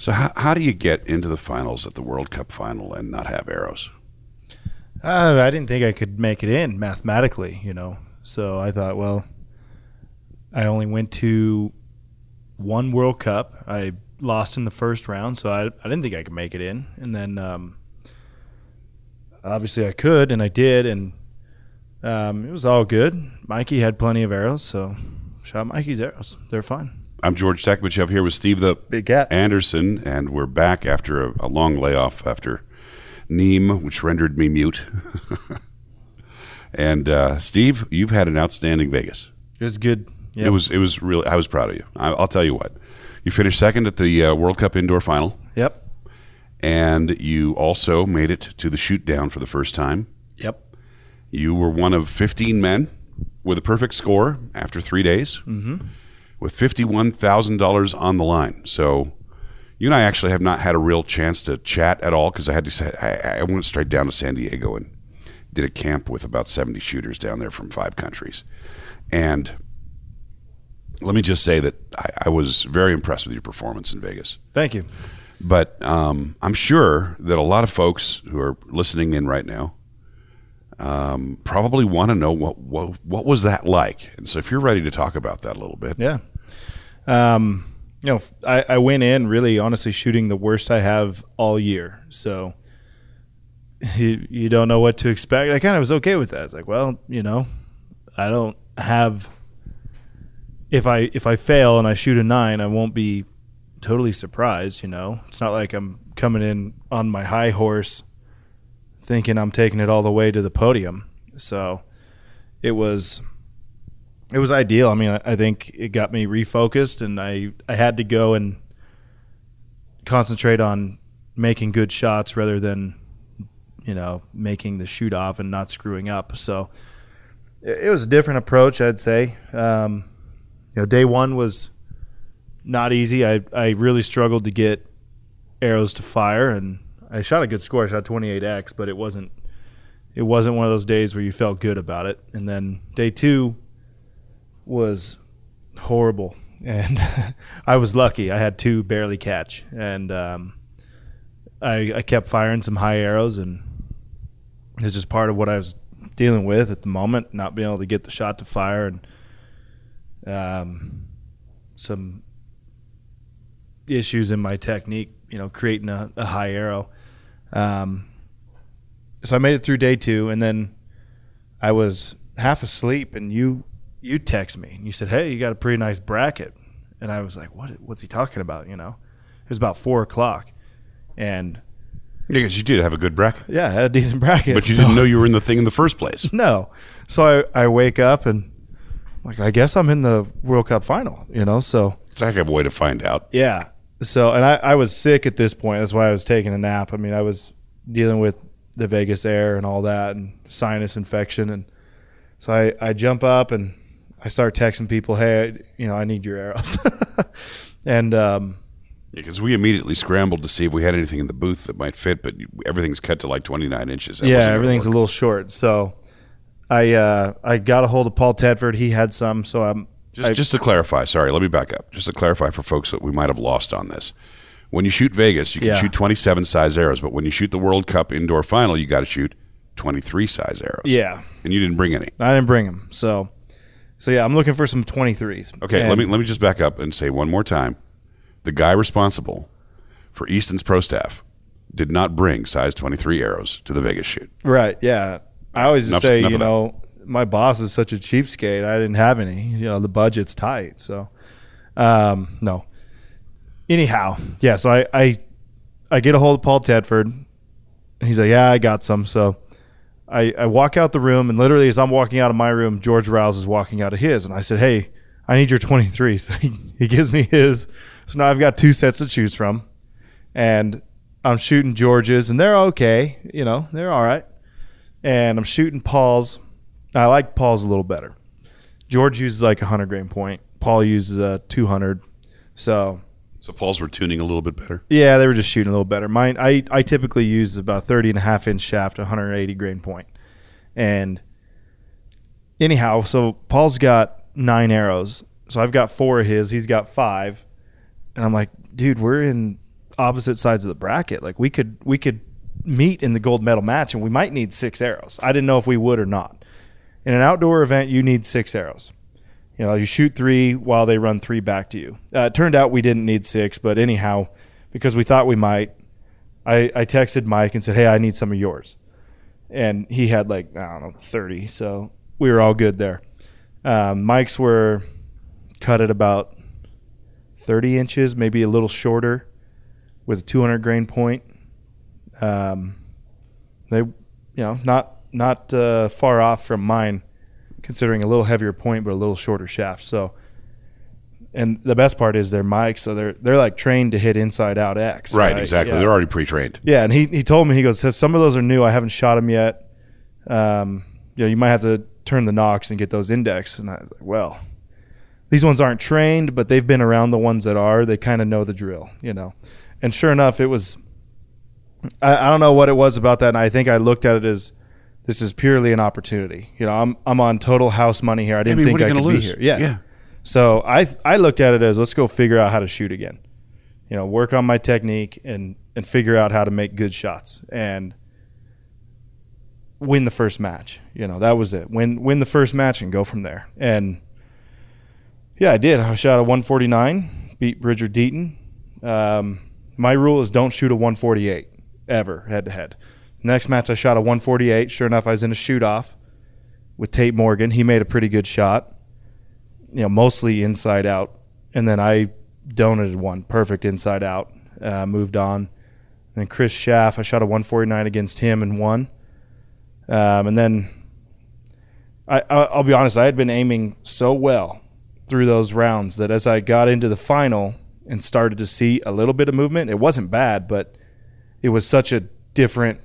So how, how do you get into the finals at the World Cup final and not have arrows? Uh, I didn't think I could make it in mathematically, you know. So I thought, well, I only went to one World Cup. I lost in the first round, so I, I didn't think I could make it in. And then um, obviously I could, and I did, and um, it was all good. Mikey had plenty of arrows, so shot Mikey's arrows. They're fine. I'm George Tekmitchov here with Steve the Big cat. Anderson, and we're back after a, a long layoff after Nîmes, which rendered me mute. and uh, Steve, you've had an outstanding Vegas. It was good. Yep. It was it was really. I was proud of you. I, I'll tell you what. You finished second at the uh, World Cup indoor final, Yep. and you also made it to the shoot down for the first time. Yep. You were one of 15 men with a perfect score after three days, Mm-hmm. With $51,000 on the line. So you and I actually have not had a real chance to chat at all because I had to say, I, I went straight down to San Diego and did a camp with about 70 shooters down there from five countries. And let me just say that I, I was very impressed with your performance in Vegas. Thank you. But um, I'm sure that a lot of folks who are listening in right now um, probably want to know what, what what was that like. And so, if you're ready to talk about that a little bit, Yeah. Um, you know, I, I went in really honestly shooting the worst I have all year. So you, you don't know what to expect. I kind of was okay with that. It's like, well, you know, I don't have if I if I fail and I shoot a nine, I won't be totally surprised, you know. It's not like I'm coming in on my high horse thinking I'm taking it all the way to the podium. So it was it was ideal. I mean, I, think it got me refocused, and I I had to go and concentrate on making good shots rather than you know making the shoot off and not screwing up. So it, it was a different approach, I'd say. Um, you know, day one was not easy. I I really struggled to get arrows to fire, and I shot a good score. I shot 28x, but it wasn't it wasn't one of those days where you felt good about it. And then day two was horrible, and I was lucky. I had two barely catch, and um, I, I kept firing some high arrows, and it's just part of what I was dealing with at the moment, not being able to get the shot to fire, and um, some issues in my technique. You know, creating a, a high arrow. Um, so I made it through day two, and then I was half asleep, and you you text me and you said, "Hey, you got a pretty nice bracket," and I was like, "What? What's he talking about?" You know, it was about four o'clock, and because you did have a good bracket, yeah, I had a decent bracket, but you so- didn't know you were in the thing in the first place. no. So I I wake up and like I guess I'm in the World Cup final, you know. So It's of a way to find out. yeah. So, and I, I was sick at this point. That's why I was taking a nap. I mean, I was dealing with the Vegas air and all that and sinus infection. And so I, I jump up and I start texting people, hey, you know, I need your arrows. and, um, Because we immediately scrambled to see if we had anything in the booth that might fit, but everything's cut to like 29 inches. That yeah, everything's a little short. So I, uh, I got a hold of Paul Tedford. He had some. So I'm, Just, I- just to clarify, sorry, let me back up. Just to clarify for folks that we might have lost on this. When you shoot Vegas, you can Yeah. shoot 27 size arrows, but when you shoot the World Cup indoor final, you got to shoot 23 size arrows. yeah, And you didn't bring any. I didn't bring them. So, so yeah, I'm looking for some 23s. Okay, let me let me just back up and say one more time. The guy responsible for Easton's pro staff did not bring size 23 arrows to the Vegas shoot. Right. Yeah. I always just Enough- say, enough you know, my boss is such a cheapskate. I didn't have any. You know, the budget's tight. So, um, no. Anyhow, yeah. So I, I, I get a hold of Paul Tedford. He's like, yeah, I got some. So I, I walk out the room, and literally as I'm walking out of my room, George Rouse is walking out of his, and I said, hey, I need your 23. So he, he gives me his. So now I've got two sets to choose from, and I'm shooting George's, and they're okay. You know, they're all right. And I'm shooting Paul's. I like Paul's a little better. George uses like a 100 grain point. Paul uses a 200. So So Paul's were tuning a little bit better. yeah, they were just shooting a little better. Mine, I, I typically use about 30 and a half inch shaft, 180 grain point. And anyhow, so Paul's got nine arrows. So I've got four of his. He's got five. And I'm like, dude, we're in opposite sides of the bracket. Like we could we could meet in the gold medal match, and we might need six arrows. I didn't know if we would or not. In an outdoor event, you need six arrows. You know, you shoot three while they run three back to you. Uh, it turned out we didn't need six, but anyhow, because we thought we might, I, I texted Mike and said, "Hey, I need some of yours," and he had like I don't know thirty, so we were all good there. Um, Mike's were cut at about thirty inches, maybe a little shorter, with a two hundred grain point. Um, they, you know, not not uh, far off from mine, considering a little heavier point but a little shorter shaft. So, and the best part is they're Mike's, so they're they're like trained to hit inside out X. Right, exactly. Yeah. They're already pre-trained. Yeah, and he, he told me he goes some of those are new. I haven't shot them yet. Um, you know, you might have to turn the nocks and get those index. And I was like, well, these ones aren't trained, but they've been around the ones that are. They kind of know the drill, you know. And sure enough, it was. I, I don't know what it was about that, and I think I looked at it as this is purely an opportunity. You know, I'm I'm on total house money here. I I didn't mean, think I could to be lose? here. Yeah. yeah. So I I looked at it as let's go figure out how to shoot again. You know, work on my technique and and figure out how to make good shots and win the first match. You know, that was it. Win win the first match and go from there. And yeah, I did. I shot a 149, beat Bridger Deaton. Um, my rule is don't shoot a 148 ever head to head. Next match I shot a 148. Sure enough, I was in a shoot off with Tate Morgan. He made a pretty good shot you know, mostly inside out. And then I donated one perfect inside out, uh, moved on. And then Chris Schaff, I shot a 149 against him and won. Um, and then I, I'll be honest, I had been aiming so well through those rounds that as I got into the final and started to see a little bit of movement, it wasn't bad, but it was such a different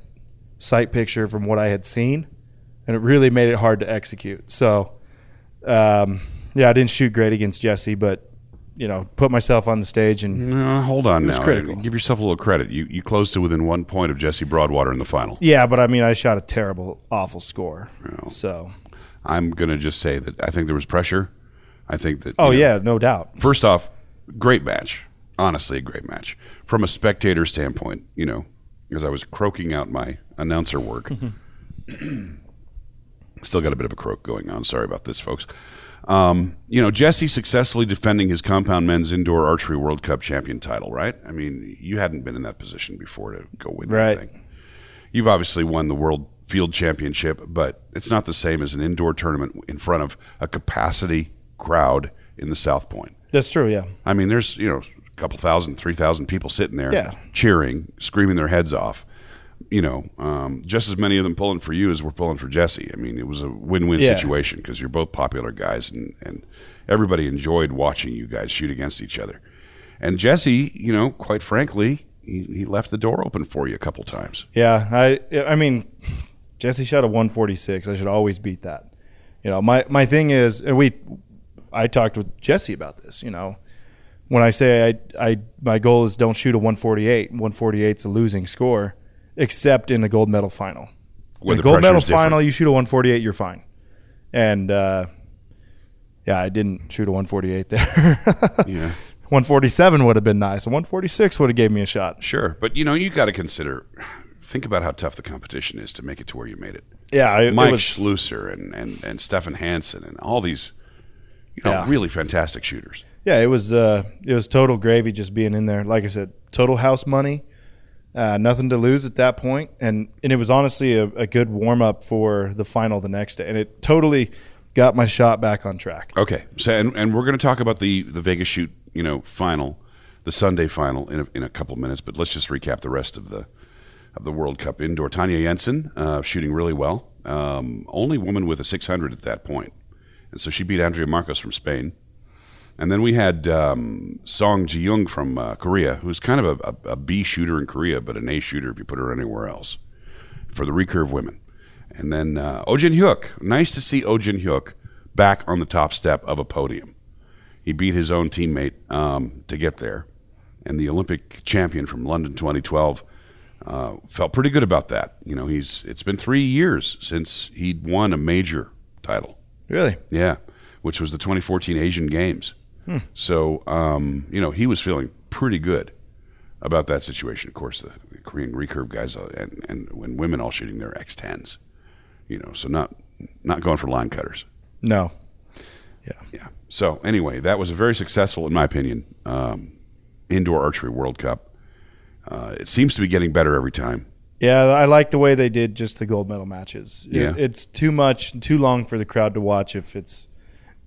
sight picture from what I had seen. And it really made it hard to execute. So, um, yeah, I didn't shoot great against Jesse, but you know, put myself on the stage and No, hold on was now. critical. Give yourself a little credit. You you closed to within one point of Jesse Broadwater in the final. yeah, but I mean, I shot a terrible, awful score. So, I'm going to just say that I think there was pressure. I think that. oh you know, yeah, no doubt. First off, great match. Honestly, a great match. From a spectator standpoint, you know, because I was croaking out my announcer work. Still got a bit of a croak going on. Sorry about this, folks. Um, you know, Jesse successfully defending his compound men's indoor archery World Cup champion title, right? I mean, you hadn't been in that position before to go win Right. that thing. You've obviously won the World Field Championship, but it's not the same as an indoor tournament in front of a capacity crowd in the South Point. That's true. Yeah, I mean, there's you know a couple thousand, three thousand people sitting there, Yeah. cheering, screaming their heads off. You know, um, just as many of them pulling for you as we're pulling for Jesse. I mean, it was a win-win Yeah. situation because you're both popular guys, and and everybody enjoyed watching you guys shoot against each other. And Jesse, you know, quite frankly, he, he left the door open for you a couple times. yeah. I, I mean, Jesse shot a 146. I should always beat that. You know, my my thing is, and we, I talked with Jesse about this. You know, when I say I, I, my goal is don't shoot a 148. 148 is a losing score, except in the gold medal final. Where in the gold medal final, you shoot a 148, you're fine. And uh, yeah, I didn't shoot a 148 there. Yeah. 147 would have been nice. A 146 would have gave me a shot. Sure, but you know you got to consider, think about how tough the competition is to make it to where you made it. Yeah, it, Mike it was, Schloesser and, and, and Stephan Hansen and all these, you know, Yeah. really fantastic shooters. yeah, it was uh, it was total gravy just being in there. Like I said, total house money, uh, nothing to lose at that point, and and it was honestly a, a good warm up for the final the next day, and it totally got my shot back on track. Okay, so and, and we're going to talk about the the Vegas shoot, you know, final, the Sunday final in a, in a couple minutes. But let's just recap the rest of the of the World Cup indoor. Tanja Jensen uh, shooting really well. Um, only woman with a 600 at that point, and so she beat Andrea Marcos from Spain. And then we had um, Song Ji Young from uh, Korea, who's kind of a, a, a B shooter in Korea, but an A shooter if you put her anywhere else for the recurve women. And then uh, Oh Jin Hyuk. Nice to see Oh Jin Hyuk back on the top step of a podium. He beat his own teammate um, to get there. And the Olympic champion from London 2012 uh, felt pretty good about that. You know, he's it's been three years since he'd won a major title. Really? Yeah, which was the 2014 Asian Games. So, um, you know, he was feeling pretty good about that situation. Of course, the, Korean recurve guys uh, and and when women all shooting their X10s, you know, so not not going for line cutters. No. Yeah. Yeah. So anyway, that was a very successful, in my opinion, um, indoor archery World Cup. Uh, it seems to be getting better every time. Yeah, I like the way they did just the gold medal matches. It- Yeah. it's too much, too long for the crowd to watch if it's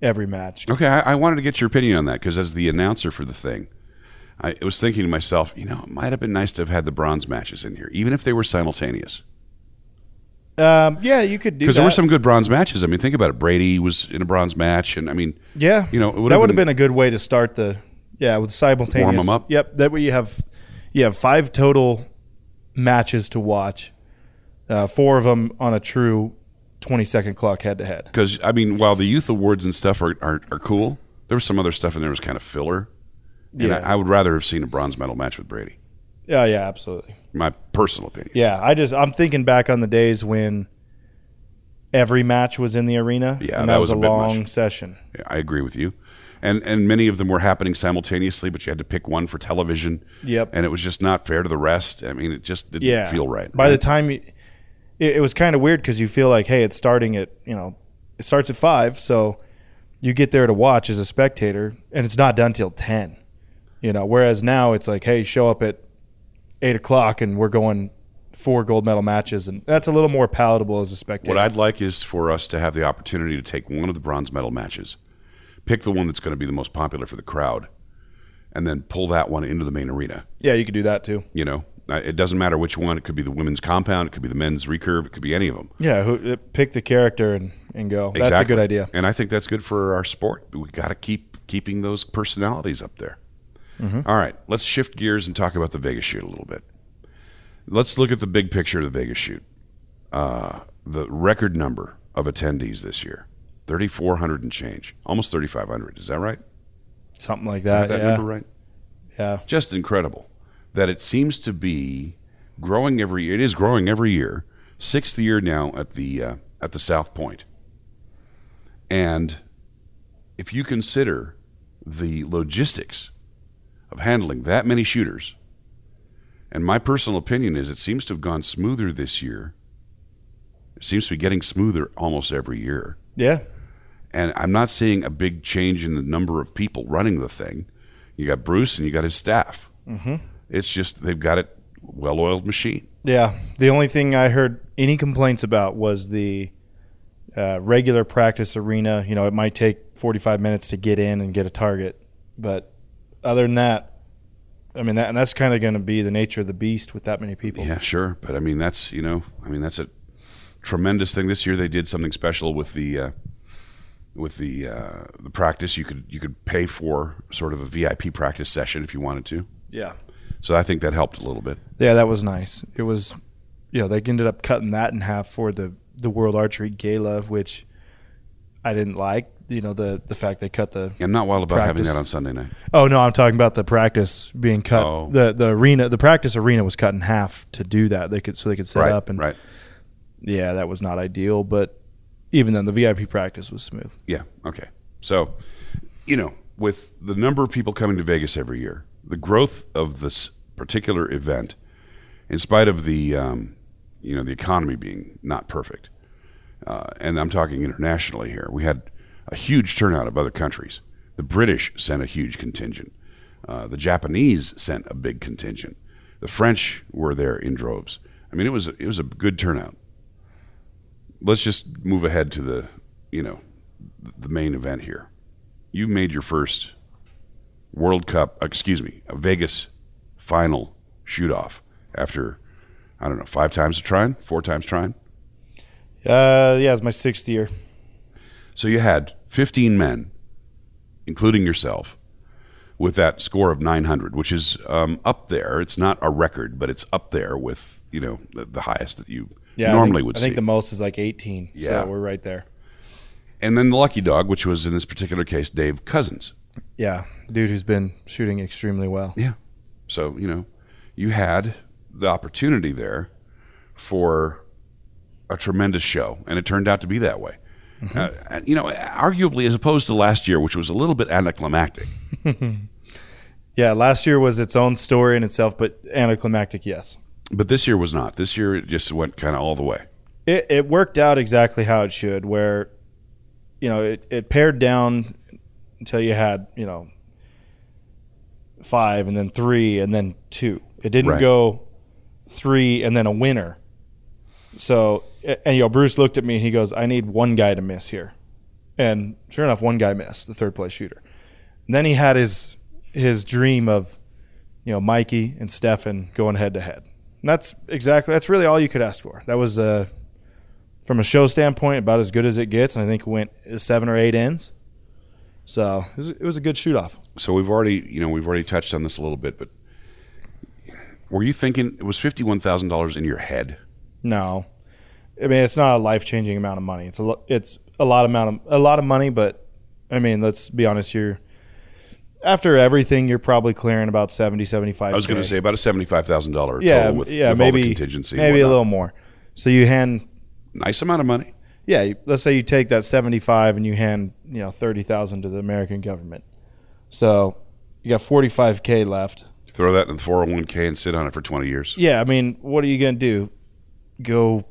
every match. Okay, I, I wanted to get your opinion on that because as the announcer for the thing, I was thinking to myself, you know, it might have been nice to have had the bronze matches in here, even if they were simultaneous. Um, yeah, you could do Because there were some good bronze matches. I mean, think about it. Brady was in a bronze match, and I mean, Yeah, you know, would that would have been- been a good way to start the yeah with simultaneous. Warm 'em up. Yep, that way you have you have five total matches to watch, uh, four of them on a true twenty second clock head to head. because I mean, while the youth awards and stuff are, are, are cool, there was some other stuff in there was kind of filler. And Yeah. I, I would rather have seen a bronze medal match with Brady. Yeah, yeah, absolutely. My personal opinion. Yeah, I just I'm thinking back on the days when every match was in the arena. Yeah, and that that, was was, a long much. session. Yeah, I agree with you. And and many of them were happening simultaneously, but you had to pick one for television. Yep. And it was just not fair to the rest. I mean, it just didn't Yeah, feel right. By the time you, it, it was kind of weird because you feel like, hey, it's starting at you know, it starts at five, so you get there to watch as a spectator, and it's not done till ten. You know, whereas now it's like, hey, show up at eight o'clock, and we're going four gold medal matches, and that's a little more palatable as a spectator. What I'd like is for us to have the opportunity to take one of the bronze medal matches, pick the one that's going to be the most popular for the crowd, and then pull that one into the main arena. yeah, you could do that too. You know, it doesn't matter which one. It could be the women's compound. It could be the men's recurve. It could be any of them. Yeah, who, uh, pick the character and and go. That's a good idea. And I think that's good for our sport. We got to keep keeping those personalities up there. Mm-hmm. All right, let's shift gears and talk about the Vegas shoot a little bit. Let's look at the big picture of the Vegas shoot. Uh, the record number of attendees this year 3,400 and change, almost 3,500. Is that right? Something like that. that yeah, number right? yeah. Just incredible that it seems to be growing every year. It is growing every year. Sixth year now at the uh, at the South Point. And if you consider the logistics of handling that many shooters, and my personal opinion is it seems to have gone smoother this year. It seems to be getting smoother almost every year. Yeah, And I'm not seeing a big change in the number of people running the thing. You got Bruce and you got his staff. Mm-hmm. It's just they've got it well-oiled machine. Yeah, the only thing I heard any complaints about was the uh, regular practice arena. You know, it might take 45 minutes to get in and get a target, but other than that, I mean, that, and that's kind of going to be the nature of the beast with that many people. Yeah, sure, but I mean that's you know I mean that's a tremendous thing. This year they did something special with the uh, with the uh, the practice. You could you could pay for sort of a VIP practice session if you wanted to. yeah, So I think that helped a little bit. yeah. That was nice. It was, you know, they ended up cutting that in half for the the World Archery Gala, which I didn't like. You know, the the fact they cut the I'm not wild about having that on Sunday night. Oh no, I'm talking about the practice being cut. Oh. The the arena, the practice arena was cut in half to do that. They could so they could set right, up and right. yeah, that was not ideal. But even then, the VIP practice was smooth. Yeah. Okay. So, you know, with the number of people coming to Vegas every year, the growth of this particular event, in spite of the, um, you know, the economy being not perfect, uh, and I'm talking internationally here, we had a huge turnout of other countries. The British sent a huge contingent. Uh, the Japanese sent a big contingent. The French were there in droves. I mean, it was it was a good turnout. Let's just move ahead to the, you know, the main event here. You've made your first World Cup, excuse me, a Vegas final shoot off after, I don't know, five times of trying, four times trying. Uh, yeah, it's my sixth year. So you had 15 men, including yourself, with that score of 900, which is um, up there. It's not a record, but it's up there with, you know, the, the highest that you Yeah, normally I think, would I see. think the most is like 18. Yeah. so we're right there. and then the lucky dog, which was in this particular case Dave Cousins. Yeah, dude who's been shooting extremely well. Yeah. So, you know, you had the opportunity there for a tremendous show, and it turned out to be that way. Uh, you know, arguably, as opposed to last year, which was a little bit anticlimactic. Yeah, Yeah, last year was its own story in itself, but anticlimactic, yes. But this year was not. This year it just went kind of all the way. It, it worked out exactly how it should, where, you know, it, it pared down until you had, you know, five and then three and then two. It didn't Right. go three and then a winner. So, and, you know, Bruce looked at me and he goes, I need one guy to miss here. And sure enough, one guy missed, the third place shooter. And then he had his his dream of, you know, Mikey and Stephan going head to head. And that's exactly that's really all you could ask for. That was uh, from a show standpoint about as good as it gets, and I think it went seven or eight ends. So it was, it was a good shoot off. So we've already, you know, we've already touched on this a little bit, but were you thinking it was fifty one thousand dollars in your head? No, I mean it's not a life changing amount of money. It's a lo- it's a lot amount of a lot of money, but I mean let's be honest. You're after everything, you're probably clearing about 70, 75. I was going to say about a seventy five thousand dollar yeah, with, yeah, with all maybe the contingency, maybe a little more. So you hand nice amount of money. Yeah, let's say you take that 75 and you hand, you know, 30,000 to the American government. So you got 45k left. Throw that in the four hundred one k and sit on it for twenty years. Yeah, I mean, what are you going to do? Go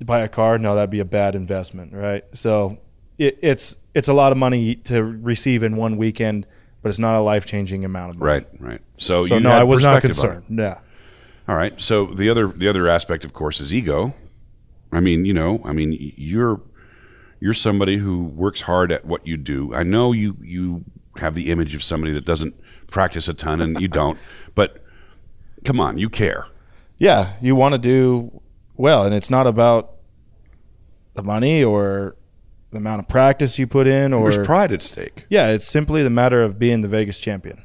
buy a car? No, that'd be a bad investment, right? So it, it's it's a lot of money to receive in one weekend, but it's not a life-changing amount of money. Right, right. So, So you no, I was not perspective on it. concerned. Yeah. All right. So the other the other aspect, of course, is ego. I mean, you know, I mean, you're you're somebody who works hard at what you do. I know you you have the image of somebody that doesn't practice a ton, and you don't. But come on, you care. Yeah, you want to do well, and it's not about the money or the amount of practice you put in, or There's pride at stake, yeah, it's simply the matter of being the Vegas champion.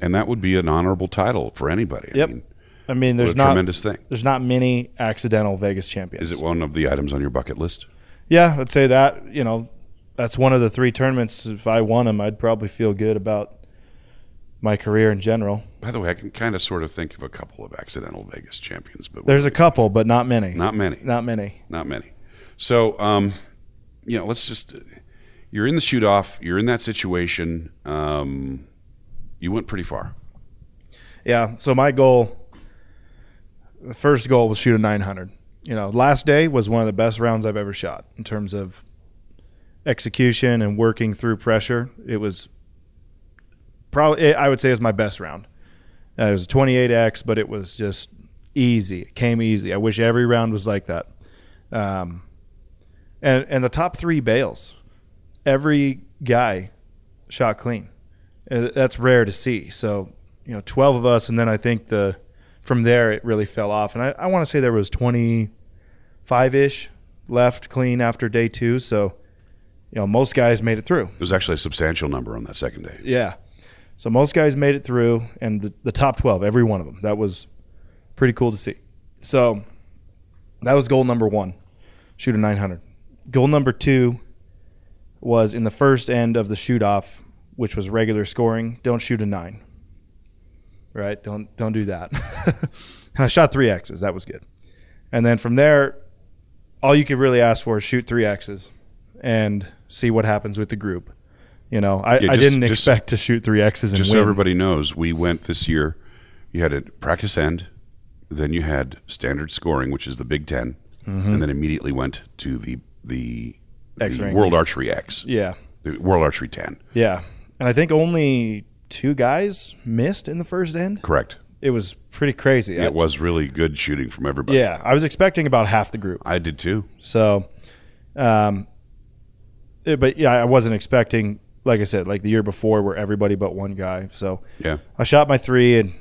and that would be an honorable title for anybody. I Yep. mean, I mean, there's not tremendous thing. there's not many accidental Vegas champions. Is it one of the items on your bucket list? Yeah, I'd say that. You know, that's one of the three tournaments. If I won them, I'd probably feel good about my career in general. By the way, I can kind of sort of think of a couple of accidental Vegas champions, but There's a couple, but not many. not many. Not many. not many. So, um, you know, let's just. You're in the shoot off. You're in that situation. Um, you went pretty far. Yeah. So my goal, the first goal was shoot a 900. You know, last day was one of the best rounds I've ever shot in terms of execution and working through pressure. It was probably, I would say, was my best round. Uh, it was a 28x, but it was just easy. It came easy. I wish every round was like that. Um, and and the top three bales, every guy shot clean. Uh, That's rare to see. So you know, 12 of us, and then I think the from there it really fell off. And I, I want to say there was 25 ish left clean after day two. So you know, most guys made it through. It was actually a substantial number on that second day. Yeah. So most guys made it through, and the, the top 12, every one of them. That was pretty cool to see. So that was goal number one shoot a 900. Goal number two was in the first end of the shoot off, which was regular scoring. Don't shoot a nine. Right? Don't don't do that. and I shot three X's. That was good. And then from there, all you could really ask for is shoot three X's and see what happens with the group. You know, I, Yeah, I didn't just- expect to shoot three X's and Just win. so everybody knows, we went this year. You had a practice end, then you had standard scoring, which is the Big 10 mm-hmm. and then immediately went to the the, the World Archery X, yeah, the World Archery 10. yeah. And I think only two guys missed in the first end. Correct. It was pretty crazy. I- It was really good shooting from everybody. yeah, I was expecting about half the group. I did too. So, um, it- but yeah, I wasn't expecting, like I said, like the year before where everybody but one guy. So Yeah. I shot my three and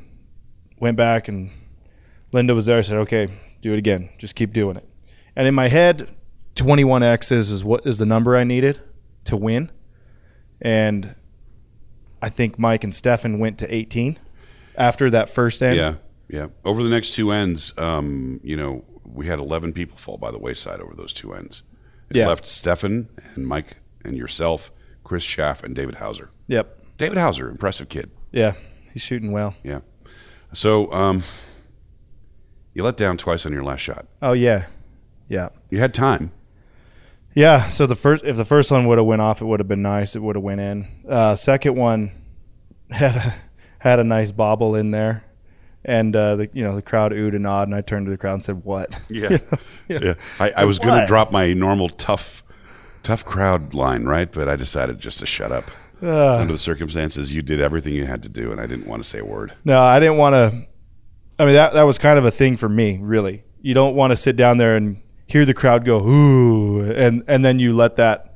went back, and Linda was there. I said, "Okay, do it again. Just keep doing it." And in my head, 21 X's is what is the number I needed to win. And I think Mike and Stephan went to 18 after that first end. Yeah, yeah. Over the next two ends, um, you know, we had eleven people fall by the wayside over those two ends. It Yeah. left Stephan and Mike and yourself, Chris Schaff and David Hauser. Yep. David Hauser, impressive kid. Yeah. He's shooting well. Yeah. So um, you let down twice on your last shot. Oh yeah. Yeah. You had time. Yeah, so the first if the first one would have went off, it would have been nice. It would have went in. Uh, second one had a had a nice bobble in there, and uh, the you know the crowd oohed and awed, and I turned to the crowd and said, "What?" Yeah, yeah. I, I was going to drop my normal tough, tough crowd line, right? But I decided just to shut up. Uh, Under the circumstances, you did everything you had to do, and I didn't want to say a word. No, I didn't want to. I mean, that that was kind of a thing for me, really. You don't want to sit down there and hear the crowd go ooh, and and then you let that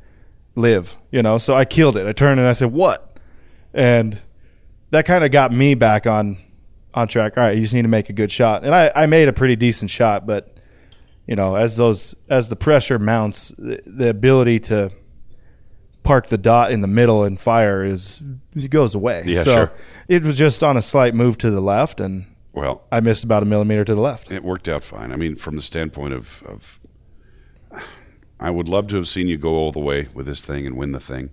live, you know. So I killed it. I turned and I said, "What?" And that kind of got me back on on track. All right, you just need to make a good shot, and I I made a pretty decent shot, but you know, as those as the pressure mounts, the, the ability to park the dot in the middle and fire is it goes away. Yeah, so sure. it was just on a slight move to the left, and Well, I missed about a millimeter to the left. it worked out fine. I mean, from the standpoint of, of, I would love to have seen you go all the way with this thing and win the thing,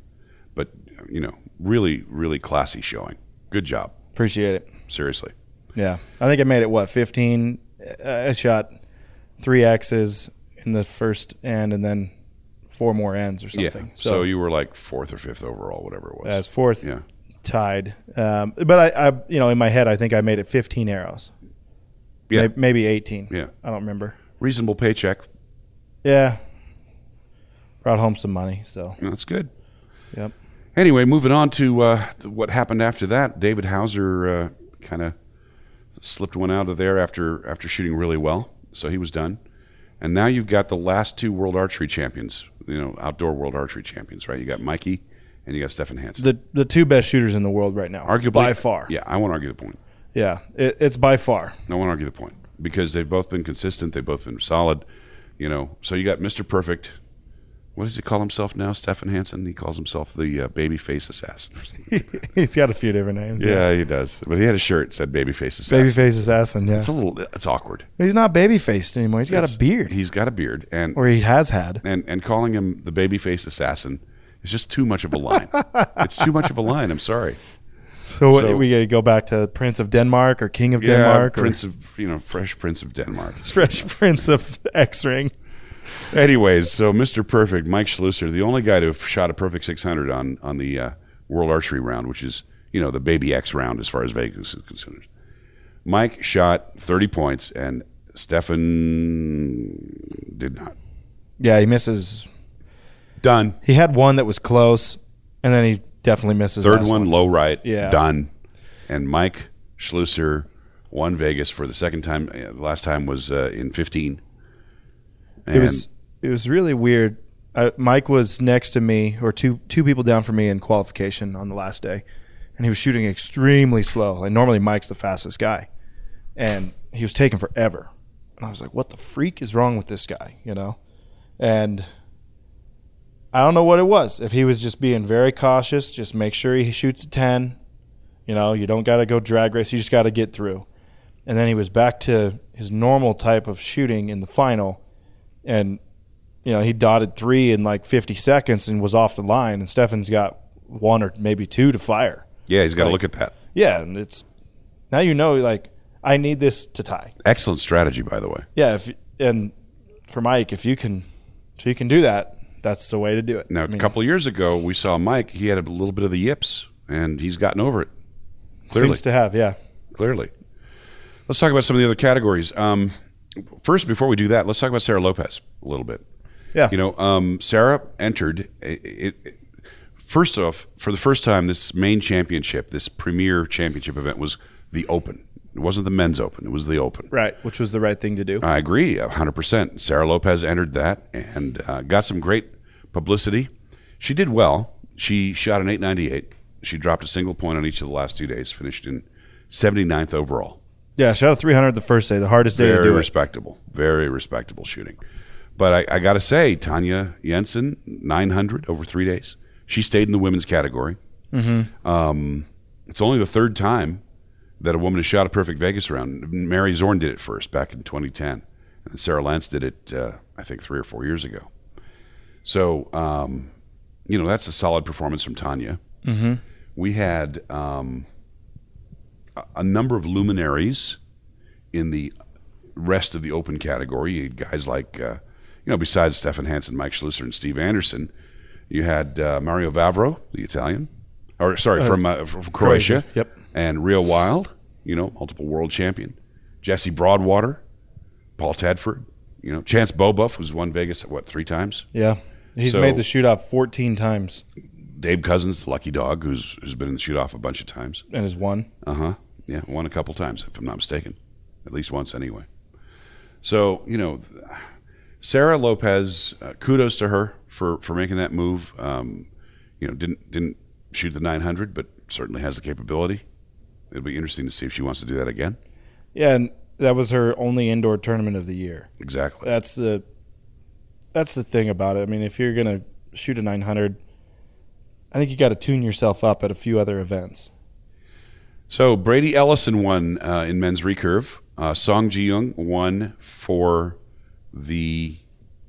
but you know, really, really classy showing. Good job, Appreciate it. seriously. Yeah, I think I made it what fifteen. Uh, I shot three X's in the first end, and then four more ends or something. Yeah. So, you were like fourth or fifth overall, whatever it was. as fourth yeah. tied. Um, but I, I, you know, in my head, I think I made it fifteen arrows. Yeah. Maybe eighteen. Yeah. I don't remember. Reasonable paycheck. Yeah, brought home some money. So That's good. Yep. Anyway, moving on to uh, what happened after that. David Hauser uh, kind of slipped one out of there after after shooting really well, so he was done. And now you've got the last two world archery champions, you know, outdoor world archery champions, right? You got Mikey and you got Stephan Hansen. the the two best shooters in the world right now, Arguably, by far. Yeah, I won't argue the point. Yeah, it, it's by far. I won't argue the point because they've both been consistent. They've both been solid. You know, so you got Mr. Perfect. What does he call himself now? Stephan Hansen. He calls himself the uh, babyface assassin. He's got a few different names. yeah, he does. But he had a shirt that said babyface assassin. Babyface assassin. Yeah, It's a little. It's awkward. he's not babyfaced anymore. He's got It's- a beard, He's got a beard, and or he has had. and and calling him the babyface assassin is just too much of a line. it's too much of a line. I'm sorry. So, what, So- we got to go back to Prince of Denmark or King of Yeah, Denmark, or Prince of you know, fresh Prince of Denmark. Fresh Prince of X Ring. Anyways, so Mr. Perfect, Mike Schloesser, the only guy to have shot a perfect 600 on on the uh, World Archery round, which is you know the Baby X round as far as Vegas is concerned. Mike shot 30 points, and Stephan did not. Yeah, he misses. Done. He had one that was close, and then he definitely misses. Third last one, low right. Yeah. Done. And Mike Schloesser won Vegas for the second time. uh, The last time was uh, in 15. And It was it was really weird. I, Mike was next to me, or two two people down from me in qualification on the last day, and he was shooting extremely slow. And normally Mike's the fastest guy, and he was taking forever. And I was like, "What the freak is wrong with this guy?" You know, and I don't know what it was. If he was just being very cautious, just make sure he shoots a ten. You know, you don't got to go drag race. You just got to get through. And then he was back to his normal type of shooting in the final and you know he dotted three in like 50 seconds and was off the line and stephan's got one or maybe two to fire yeah, he's got to like- look at that. yeah and it's now you know like i need this to tie Excellent strategy, by the way. yeah if and for mike if you can if you can do that that's the way to do it Now, I mean, a couple of years ago, we saw Mike. He had a little bit of the yips, and he's gotten over it. Clearly, seems to have yeah clearly. Let's talk about some of the other categories. Um, first, before we do that, let's talk about Sarah Lopez a little bit. yeah You know, um, Sarah entered. It, it, first off, for the first time, this main championship, this premier championship event, was the Open. It wasn't the men's Open; it was the Open. right which was the right thing to do I agree, hundred percent. Sarah Lopez entered that and uh, got some great publicity. She did well. She shot an eight ninety eight. She dropped a single point on each of the last two days. Finished in 79th overall. Yeah shot a 300 the first day the hardest day to Very do it respectable. Very respectable shooting. But I, I got to say, Tanja Jensen, 900 over three days. She stayed in the women's category. Mm-hmm. Um, it's only the third time that a woman has shot a perfect Vegas round. Mary Zorn did it first back in 2010, and Sarah Lance did it, uh, I think, three or four years ago. So, um, you know, that's a solid performance from Tanja. Mm-hmm. We had um, a, number of luminaries in the rest of the open category. You had guys like, uh, you know, besides Stephan Hansen, Mike Schloesser, and Steve Anderson, you had uh, Mario Vavro, the Italian, or sorry, from, uh, from Croatia. Yep. and Reo Wilde, you know, multiple world champion, Jesse Broadwater, Paul Tedford, you know, Chance Beaubouef, who's won Vegas what three times. Yeah. He's So- made the shoot off 14 times Dave Cousins, the lucky dog, who's who's been in the shoot off a bunch of times. and has won. Uh huh. Yeah, won a couple times, if I'm not mistaken, at least once anyway. So you know, Sarah Lopez, uh, kudos to her for for making that move. Um, you know, didn't didn't shoot the 900, but certainly has the capability. It'll be interesting to see if she wants to do that again. Yeah, and that was her only indoor tournament of the year. Exactly. That's the that's the thing about it. I mean, if you're gonna shoot a 900, I think you got to tune yourself up at a few other events. So Brady Ellison won uh, in men's recurve. Uh, Song Ji Young won for the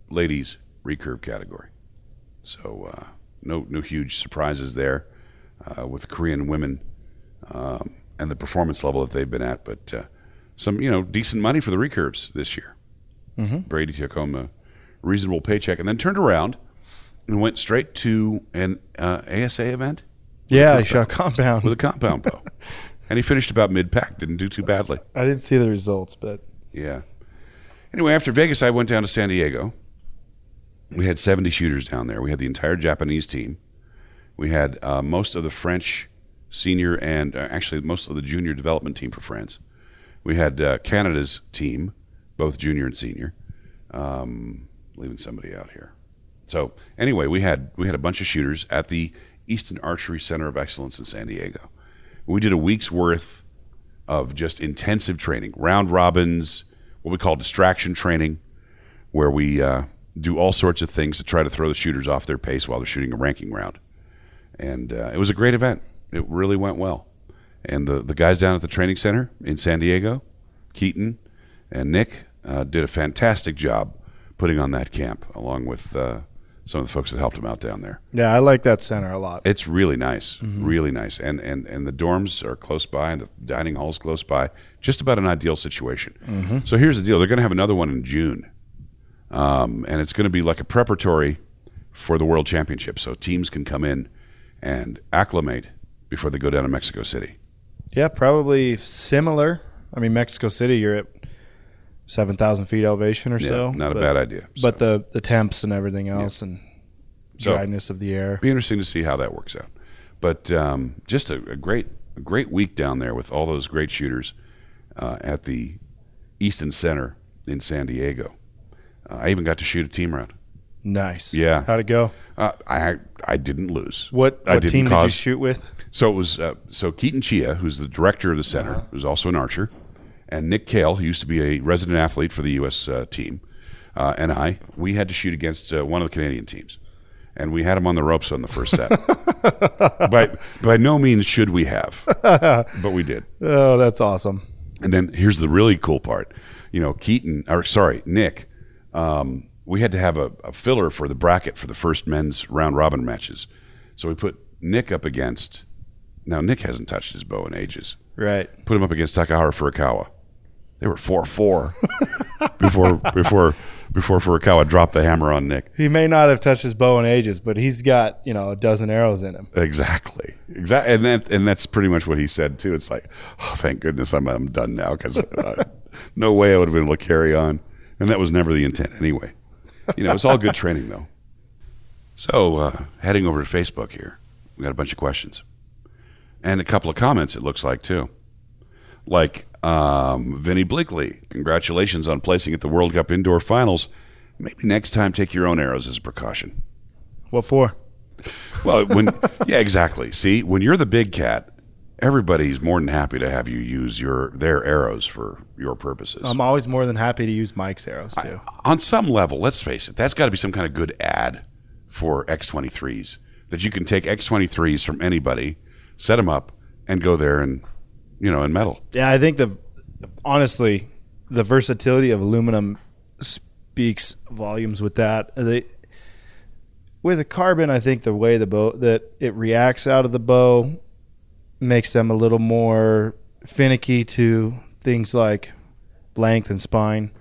ladies recurve category. So uh, no no huge surprises there uh, with Korean women um, and the performance level that they've been at, but uh, some you know decent money for the recurves this year. Mhm. Brady took home a reasonable paycheck and then turned around and went straight to an uh, ASA event Yeah, he shot compound. with a compound bow. and he finished about mid pack, didn't do too badly. I didn't see the results, but Yeah. Anyway, after Vegas, I went down to San Diego. We had 70 shooters down there. We had the entire Japanese team. We had uh, most of the French senior and uh, actually most of the junior development team for France. We had uh, Canada's team, both junior and senior. Um, leaving somebody out here. So anyway, we had we had a bunch of shooters at the Easton Archery Center of Excellence in San Diego. We did a week's worth of just intensive training, round robins, what we call distraction training, where we uh, do all sorts of things to try to throw the shooters off their pace while they're shooting a ranking round. And uh, it was a great event. It really went well. And the, the guys down at the training center in San Diego, Keaton and Nick, uh, did a fantastic job putting on that camp, along with uh, some of the folks that helped them out down there. yeah, I like that center a lot. It's really nice, really nice, and and and the dorms are close by, and the dining hall's close by. Just about an ideal situation. So here's the deal: they're going to have another one in June, um, and it's going to be like a preparatory for the World Championship. So teams can come in and acclimate before they go down to Mexico City. Yeah, probably similar. I mean, Mexico City, you're at seven thousand feet elevation or Yeah, so. not but, a bad idea. So, But the the temps and everything else and So- dryness of the air. be interesting to see how that works out. But um, just a, a great, a great week down there with all those great shooters uh, at the Easton Center in San Diego. Uh, I even got to shoot a team round. Nice. Yeah. How'd it go? Uh, I I didn't lose. What what team did you shoot with? So it was uh, so Keaton Chia, who's the director of the center, who's also an archer, and Nick Kale, who used to be a resident athlete for the U.S. Uh, team, uh, and I. We had to shoot against uh, one of the Canadian teams, and we had him on the ropes on the first set. by by no means should we have, but we did. Oh, that's awesome. And then here's the really cool part. You know, Keaton, or sorry, Nick, um, we had to have a, a filler for the bracket for the first men's round robin matches. So we put Nick up against. Now, Nick hasn't touched his bow in ages. Right. Put him up against Takaharu Furukawa. They were 4 4 before, before, before Furukawa dropped the hammer on Nick. He may not have touched his bow in ages, but he's got, you know, a dozen arrows in him. Exactly. Exactly. And that, and that's pretty much what he said too. It's like, oh, thank goodness I'm, I'm done now because uh, no way I would have been able to carry on. And that was never the intent anyway. You know, it's all good training though. So, uh, heading over to Facebook here, we got a bunch of questions and a couple of comments. It looks like too, like um, Vinny Bleakley. Congratulations on placing at the World Cup indoor finals. Maybe next time take your own arrows as a precaution. What for? Well, when yeah, exactly. See, when you're the big cat, everybody's more than happy to have you use your their arrows for your purposes. I'm always more than happy to use Mike's arrows too. On some level, let's face it, that's got to be some kind of good ad for X23s that you can take X23s from anybody, set them up, and go there and you know in metal. Yeah, I think the honestly, the versatility of aluminum speaks volumes with that. The with a carbon, I think the way the bow that it reacts out of the bow makes them a little more finicky to things like length and spine.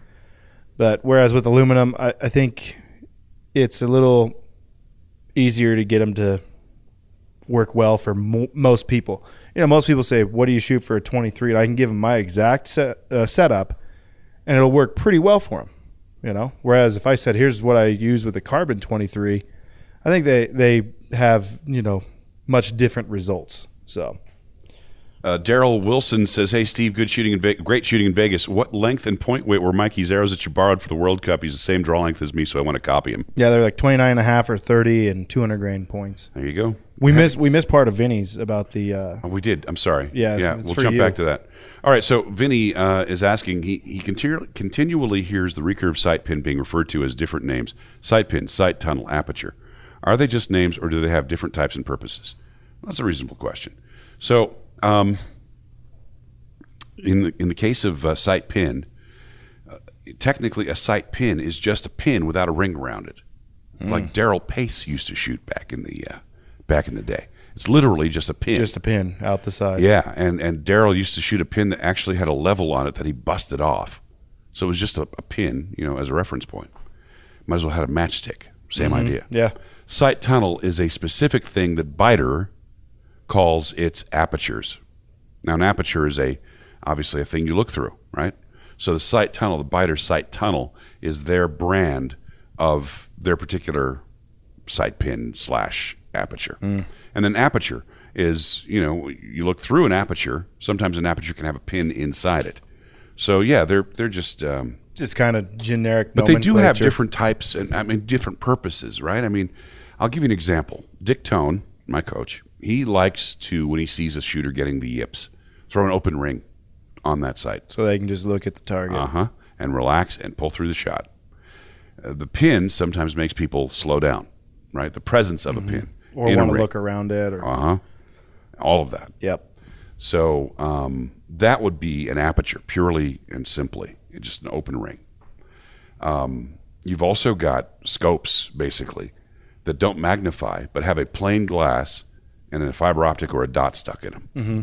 But whereas with aluminum, I, I think it's a little easier to get them to work well for mo- most people. You know, most people say, "What do you shoot for a 23?" And I can give them my exact set, uh, setup, and it'll work pretty well for them. You know, whereas if I said, "Here's what I use with a carbon 23," I think they they have you know much different results. So Uh, Daryl Wilson says, "Hey Steve, good shooting in Ve- great shooting in Vegas. What length and point weight were Mikey's arrows that you borrowed for the World Cup? He's the same draw length as me, so I want to copy him. yeah, they're like 29 and a half or 30 and 200 grain points. There you go. We missed we missed part of Vinny's about the uh, Oh, we did. I'm sorry. Yeah, yeah. it's We'll jump you. back to that. All right. So Vinny uh, is asking. He he continu- continually hears the recurve sight pin being referred to as different names: sight pin, sight tunnel, aperture. Are they just names, or do they have different types and purposes? That's a reasonable question. So, um, in the in the case of uh, sight pin, uh, technically a sight pin is just a pin without a ring around it, like Darrell Pace used to shoot back in the uh, back in the day. It's literally just a pin. just a pin out the side. Yeah, and and Darrell used to shoot a pin that actually had a level on it that he busted off, so it was just a, a pin, you know, as a reference point. Might as well have a matchstick. Same mm-hmm. idea. Yeah. Sight tunnel is a specific thing that Beiter calls its apertures. Now, an aperture is a obviously a thing you look through, right? So the sight tunnel, the Beiter sight tunnel, is their brand of their particular sight pin slash aperture. And then aperture is, you know, you look through an aperture. Sometimes an aperture can have a pin inside it. So yeah, they're they're just um, Just kind of generic. but they do have different types and I mean different purposes, right? I mean, I'll give you an example. Dick Tone, my coach, he likes to when he sees a shooter getting the yips, throw an open ring on that sight. so they can just look at the target. Uh huh. And relax and pull through the shot. Uh, the pin sometimes makes people slow down, right? The presence of a pin Mm-hmm. Or want to look around it. Or Uh huh. All of that. yep. So um, that would be an aperture, purely and simply, just an open ring. Um, you've also got scopes, basically, that don't magnify but have a plain glass and then a fiber optic or a dot stuck in them. Mm-hmm.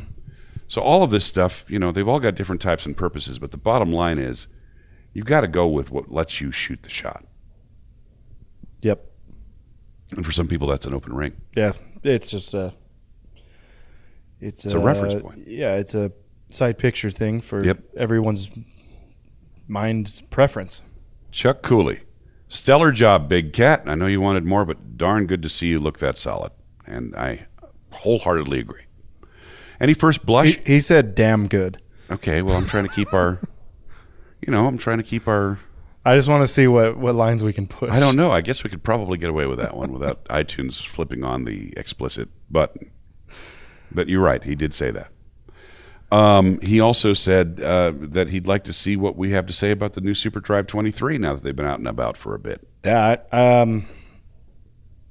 So all of this stuff, you know, they've all got different types and purposes, but the bottom line is, you've got to go with what lets you shoot the shot. Yep. And for some people, that's an open ring. Yeah. It's just a. It's, It's a reference point. Yeah, it's a side picture thing for Yep. everyone's mind's preference. Chuck Cooley. Stellar job, Big Cat. I know you wanted more, but darn good to see you look that solid. And I wholeheartedly agree. Any first blush? He, he said, "Damn good." Okay, well, I'm trying to keep our, you know, I'm trying to keep our, I just want to see what what lines we can push. I don't know. I guess we could probably get away with that one without iTunes flipping on the explicit button. But you're right. He did say that. Um, he also said uh, that he'd like to see what we have to say about the new SuperDrive 23 now that they've been out and about for a bit. Yeah. I- Um.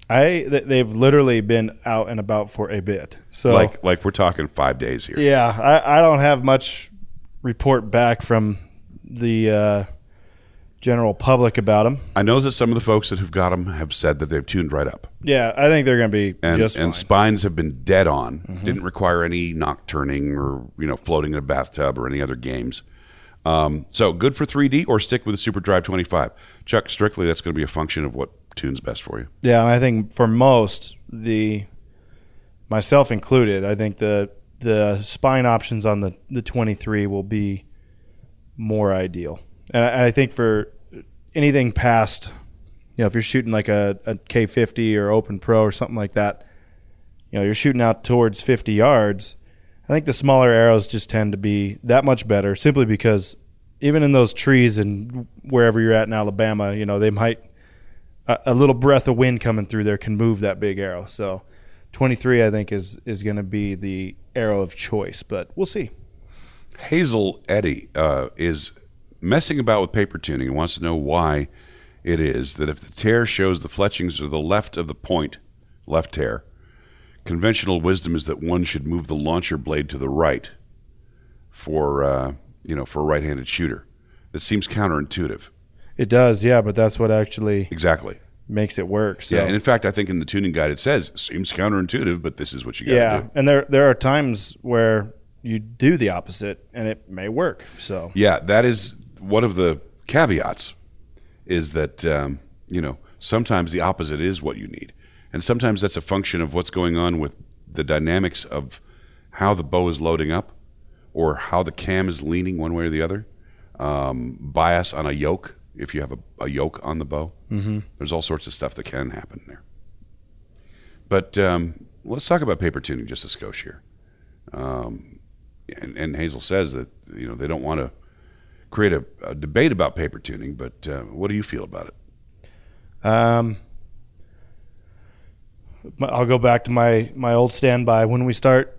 I they've literally been out and about for a bit. So Like, like we're talking five days here. Yeah, I, I don't have much report back from the uh, general public about them. I know that some of the folks that have got them have said that they've tuned right up, Yeah, I think they're going to be and just and fine. Mm-hmm. spines have been dead on. Didn't require any nock tuning or you know floating in a bathtub or any other games. Um, so good for 3D or stick with the Super Drive 25. Chuck, strictly that's going to be a function of what tunes best for you. yeah, I think for most, the myself included, I think the the spine options on the the 23 will be more ideal. And I, I think for anything past, you know, if you're shooting like a, a K50 or Open Pro or something like that, you know, you're shooting out towards 50 yards. I think the smaller arrows just tend to be that much better simply because even in those trees and wherever you're at in Alabama, you know, they might a, a little breath of wind coming through there can move that big arrow. So 23 I think is is going to be the arrow of choice, but we'll see. Hazel Eddy uh, is messing about with paper tuning and wants to know why it is that if the tear shows the fletchings to the left of the point, left tear, conventional wisdom is that one should move the launcher blade to the right for uh, you know for a right-handed shooter. It seems counterintuitive. It does, yeah, but that's what actually Exactly. makes it work. So Yeah, and in fact, I think in the tuning guide it says seems counterintuitive, but this is what you got to yeah, do. and there there are times where you do the opposite and it may work. So Yeah, that is one of the caveats. Is that um, you know sometimes the opposite is what you need, and sometimes that's a function of what's going on with the dynamics of how the bow is loading up or how the cam is leaning one way or the other. Um, bias on a yoke if you have a, a yoke on the bow. Mm-hmm. There's all sorts of stuff that can happen there. But um, let's talk about paper tuning just a skosh here. Um, and, and, Hazel says that you know they don't want to create a, a, debate about paper tuning, but uh, what do you feel about it? Um, I'll go back to my my old standby. When we start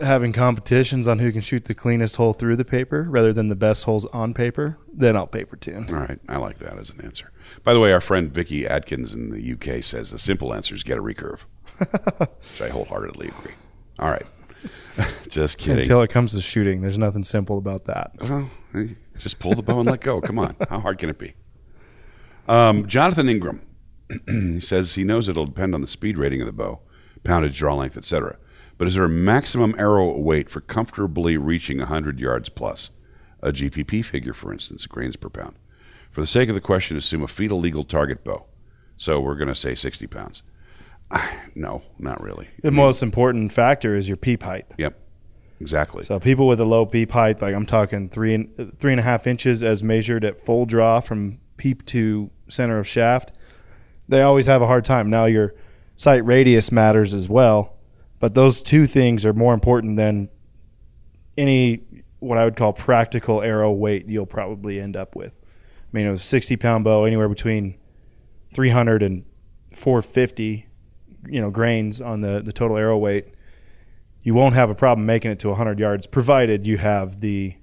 having competitions on who can shoot the cleanest hole through the paper rather than the best holes on paper, then I'll paper tune. All right, I like that as an answer. By the way, our friend Vicky Atkins in the UK says the simple answer is get a recurve, which I wholeheartedly agree. All right, just kidding. Until it comes to shooting, there's nothing simple about that. Well, just pull the bow and let go. Come on, how hard can it be? Um, Jonathan Ingram he says he knows it'll depend on the speed rating of the bow, poundage, draw length, etc. But is there a maximum arrow weight for comfortably reaching 100 yards plus? A GPP figure, for instance, grains per pound. For the sake of the question, assume a FITA legal target bow. So we're going to say 60 pounds. No, not really. The I mean, most important factor is your peep height. Yep, exactly. So people with a low peep height, like I'm talking three and three and a half inches as measured at full draw from peep to center of shaft, they always have a hard time. Now your sight radius matters as well, but those two things are more important than any what I would call practical arrow weight you'll probably end up with. I mean, a 60 pound bow, anywhere between 300 and 450, you know, grains on the, the total arrow weight, you won't have a problem making it to 100 yards, provided you have the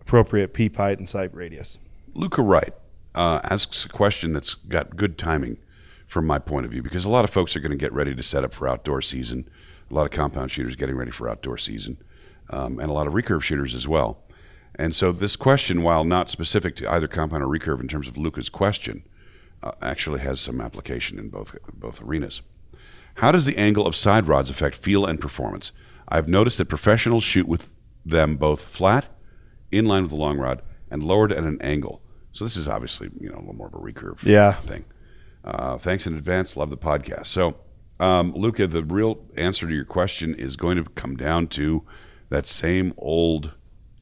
appropriate peep height and sight radius. Luca Wright uh, asks a question that's got good timing from my point of view because a lot of folks are going to get ready to set up for outdoor season a lot of compound shooters getting ready for outdoor season, um, and a lot of recurve shooters as well. And so this question, while not specific to either compound or recurve in terms of Luca's question, uh, actually has some application in both both arenas. How does the angle of side rods affect feel and performance? I've noticed that professionals shoot with them both flat, in line with the long rod, and lowered at an angle. So this is obviously you know a little more of a recurve yeah. thing. Uh, thanks in advance. Love the podcast. So um, Luca, the real answer to your question is going to come down to that same old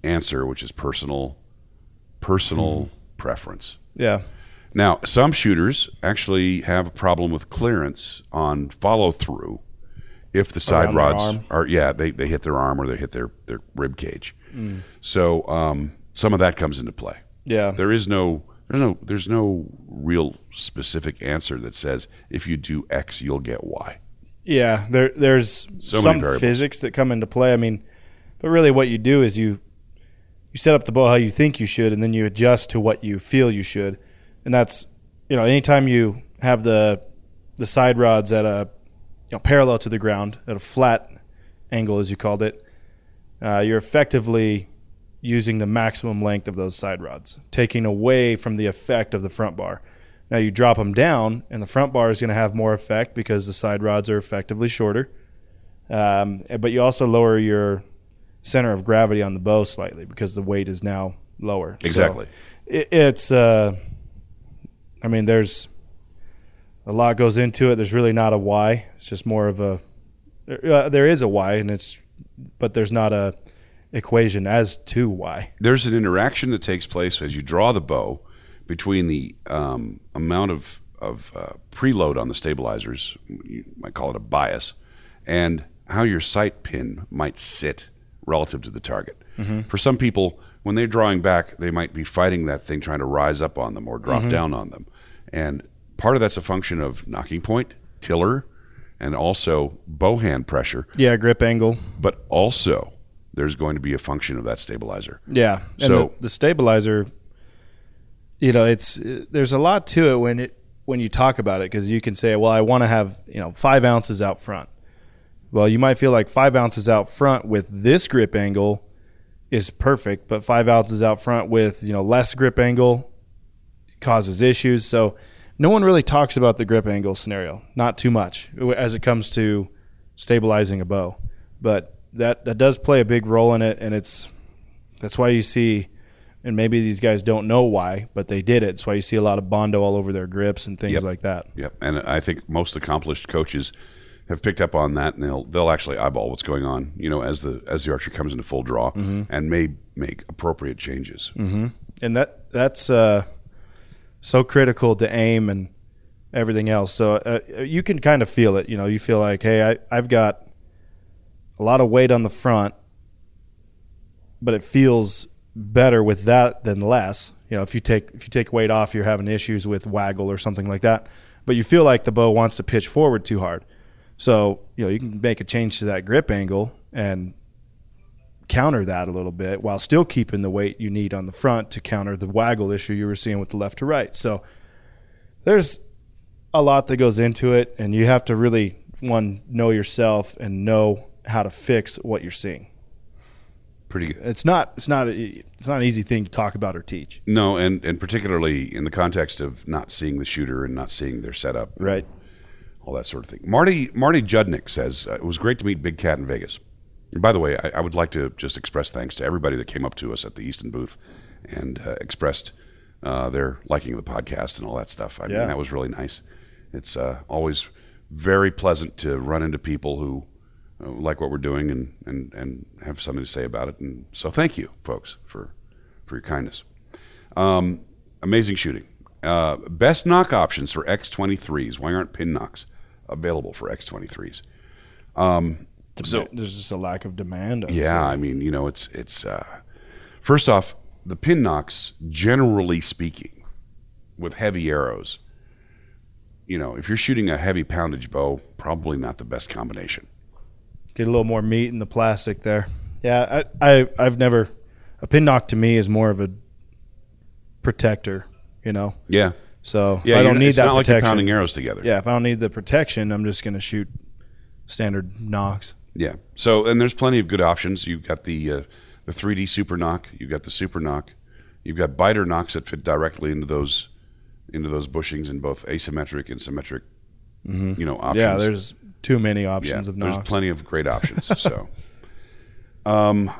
answer, which is personal, personal mm. preference. Yeah. Now, some shooters actually have a problem with clearance on follow through if the side Around rods are yeah they, they hit their arm or they hit their their rib cage. Mm. So um, some of that comes into play. Yeah. There is no there's no there's no real specific answer that says if you do X you'll get Y. Yeah, there there's so some physics that come into play. I mean, but really what you do is you you set up the bow how you think you should and then you adjust to what you feel you should. And that's you know, anytime you have the the side rods at a you know, parallel to the ground at a flat angle as you called it, uh, you're effectively using the maximum length of those side rods, taking away from the effect of the front bar. Now you drop them down, and the front bar is going to have more effect because the side rods are effectively shorter. Um, but you also lower your center of gravity on the bow slightly because the weight is now lower. Exactly. So it, it's, uh, I mean, there's a lot goes into it. There's really not a why. It's just more of a. Uh, there is a why, and it's, but there's not a equation as to why. There's an interaction that takes place as you draw the bow between the um, amount of, of uh, preload on the stabilizers, you might call it a bias, and how your sight pin might sit relative to the target. Mm-hmm. For some people, when they're drawing back, they might be fighting that thing trying to rise up on them or drop mm-hmm. down on them. And part of that's a function of nocking point, tiller, and also bow hand pressure. Yeah, grip angle. But also there's going to be a function of that stabilizer. Yeah. And so the, the stabilizer, you know, it's there's a lot to it when it when you talk about it because you can say, well, I want to have you know five ounces out front. Well, you might feel like five ounces out front with this grip angle is perfect, but five ounces out front with you know less grip angle causes issues. So no one really talks about the grip angle scenario, not too much as it comes to stabilizing a bow. But that that does play a big role in it, and it's that's why you see, and maybe these guys don't know why, but they did it. That's why you see a lot of bondo all over their grips and things yep. like that. Yep, and I think most accomplished coaches have picked up on that, and they'll they'll actually eyeball what's going on. You know, as the as the archer comes into full draw, and may make appropriate changes. and that that's uh, so critical to aim and everything else. So uh, you can kind of feel it. You know, you feel like, hey, I, I've got a lot of weight on the front, but it feels better with that than less. You know, if you take if you take weight off, you're having issues with waggle or something like that. But you feel like the bow wants to pitch forward too hard. So you know you can make a change to that grip angle and counter that a little bit while still keeping the weight you need on the front to counter the waggle issue you were seeing with the left to right. So there's a lot that goes into it, and you have to really one know yourself and know how to fix what you're seeing. Pretty good. It's not it's not a, it's not an easy thing to talk about or teach. No, and and particularly in the context of not seeing the shooter and not seeing their setup, Right. All that sort of thing. Marty Marty Judnick says uh, it was great to meet Big Cat in Vegas. And by the way, I, I would like to just express thanks to everybody that came up to us at the Easton booth and uh, expressed uh, their liking of the podcast and all that stuff. I mean, that was really nice. It's uh, always very pleasant to run into people who uh, like what we're doing and, and, and have something to say about it. And so, thank you, folks, for for your kindness. Um, amazing shooting. Uh, best nock options for X23s. Why aren't pin nocks available for X23s? Um, so There's just a lack of demand. I'd yeah, say. I mean, you know, it's it's uh, first off the pin nocks. Generally speaking, with heavy arrows, you know, if you're shooting a heavy poundage bow, probably not the best combination. get a little more meat in the plastic there. Yeah, I, I I've never a pin nock to me is more of a protector, you know. Yeah, So yeah. if I don't need it's that not like protection, pounding arrows together. yeah, if I don't need the protection, I'm just gonna shoot standard nocks. Yeah. So, and there's plenty of good options. You've got the uh, the 3D Super Nock. You've got the Super Nock. You've got Beiter nocks that fit directly into those into those bushings in both asymmetric and symmetric. You know, options. Yeah, there's too many yeah, options of there's plenty of great options. so, um,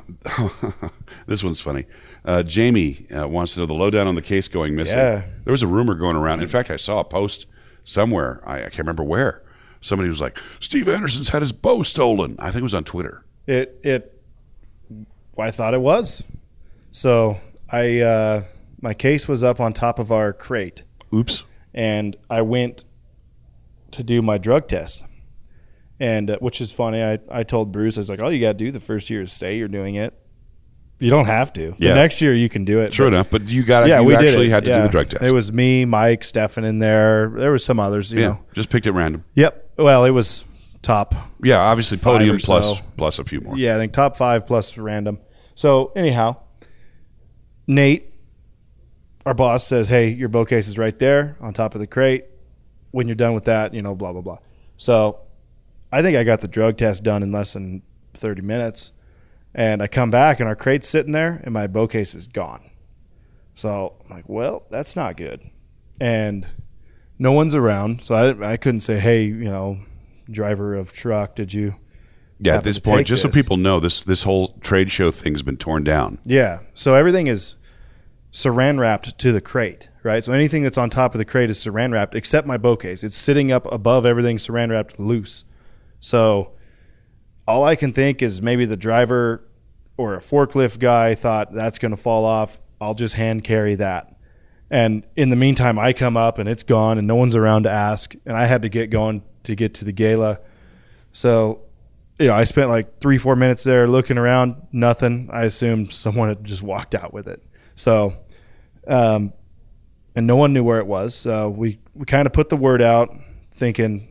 this one's funny. Uh, Jamie uh, wants to know the lowdown on the case going missing. Yeah. There was a rumor going around. In fact, I saw a post somewhere. I, I can't remember where. Somebody was like, "Steve Anderson's had his bow stolen." I think it was on Twitter. It it I thought it was. So I uh, my case was up on top of our crate, Oops. and I went to do my drug test, and uh, which is funny. I I told Bruce I was like, all you got to do the first year is say you're doing it. You don't have to. Yeah. The next year you can do it. True but- enough, but you got Yeah, you we actually had to do the drug test. It was me, Mike, Stephan in there. There was some others. You yeah, know. just picked it random. Yep. Well, it was top Yeah, obviously podium plus so. plus a few more. Yeah, I think top five plus random. So anyhow, Nate, our boss says, "Hey, your bow case is right there on top of the crate. When you're done with that, you know, blah blah blah." So I think I got the drug test done in less than 30 minutes, and I come back and our crate's sitting there, and my bow case is gone. So I'm like, "Well, that's not good," and no one's around, so I I couldn't say, "Hey, you know." Driver of truck, did you Yeah, at this point, just this. so people know, this this whole trade show thing's been torn down. Yeah. So everything is saran wrapped to the crate, right? So anything that's on top of the crate is saran wrapped except my bow case. It's sitting up above everything saran wrapped loose. So all I can think is maybe the driver or a forklift guy thought that's going to fall off. I'll just hand carry that. And in the meantime, I come up and it's gone and no one's around to ask. And I had to get going to get to the gala. So, you know, I spent like three, four minutes there looking around, nothing. I assumed someone had just walked out with it. So, um, and no one knew where it was. So we, we kind of put the word out thinking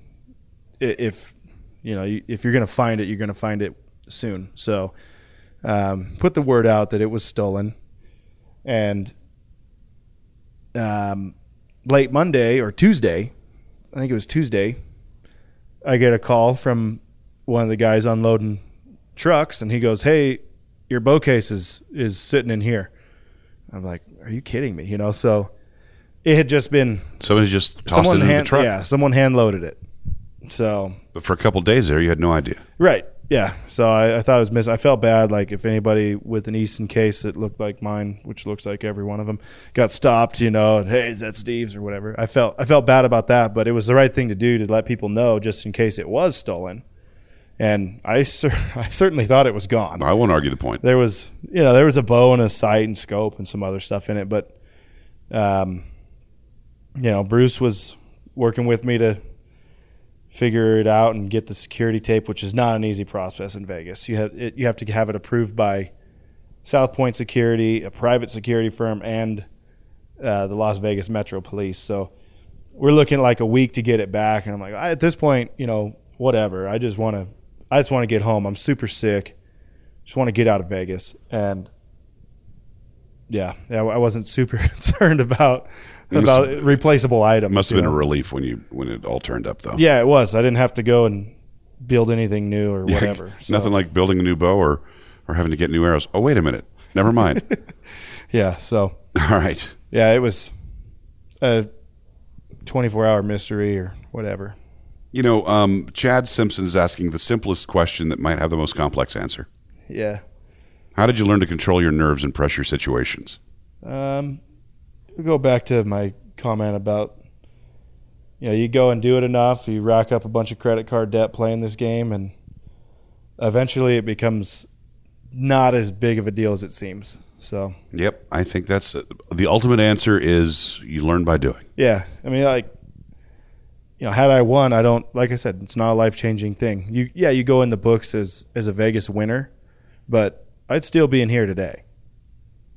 if, you know, if you're going to find it, you're going to find it soon. So, um, put the word out that it was stolen. And um, late Monday or Tuesday, I think it was Tuesday, I get a call from one of the guys unloading trucks, and he goes, "Hey, your bow case is is sitting in here." I'm like, "Are you kidding me?" You know, so it had just been Somebody just tossed it someone into hand, the truck. yeah, someone hand loaded it. So But for a couple days there, you had no idea. right, yeah, so I, I thought it was missing. I felt bad. Like if anybody with an Easton case that looked like mine, which looks like every one of them, got stopped, you know, and hey, is that Steve's or whatever? I felt I felt bad about that, but it was the right thing to do to let people know just in case it was stolen. And I, cer- I certainly thought it was gone. I won't argue the point. There was, you know, there was a bow and a sight and scope and some other stuff in it, but, um, you know, Bruce was working with me to figure it out and get the security tape, which is not an easy process in Vegas. You have it, you have to have it approved by South Point Security, a private security firm, and uh, the Las Vegas Metro Police. So we're looking like a week to get it back, and I'm like, at this point, you know, whatever. I just want to, I just want to get home. I'm super sick. Just want to get out of Vegas, and yeah, yeah, I wasn't super concerned about It must about replaceable items. Must have been a relief when you when it all turned up, though. Yeah, it was. I didn't have to go and build anything new or whatever. So, Nothing like building a new bow or or having to get new arrows. Oh, wait a minute. Never mind. yeah. So all right. yeah, it was a 24 hour mystery or whatever. You know, um, Chad Simpson is asking the simplest question that might have the most complex answer. Yeah. How did you learn to control your nerves in pressure situations? Um, we go back to my comment about you know you go and do it enough, you rack up a bunch of credit card debt playing this game, and eventually it becomes not as big of a deal as it seems. So Yep, I think that's the ultimate answer is you learn by doing. Yeah, I mean, like, you know, had I won, I don't like I said, it's not a life changing thing. You, yeah, you go in the books as as a Vegas winner, but I'd still be in here today.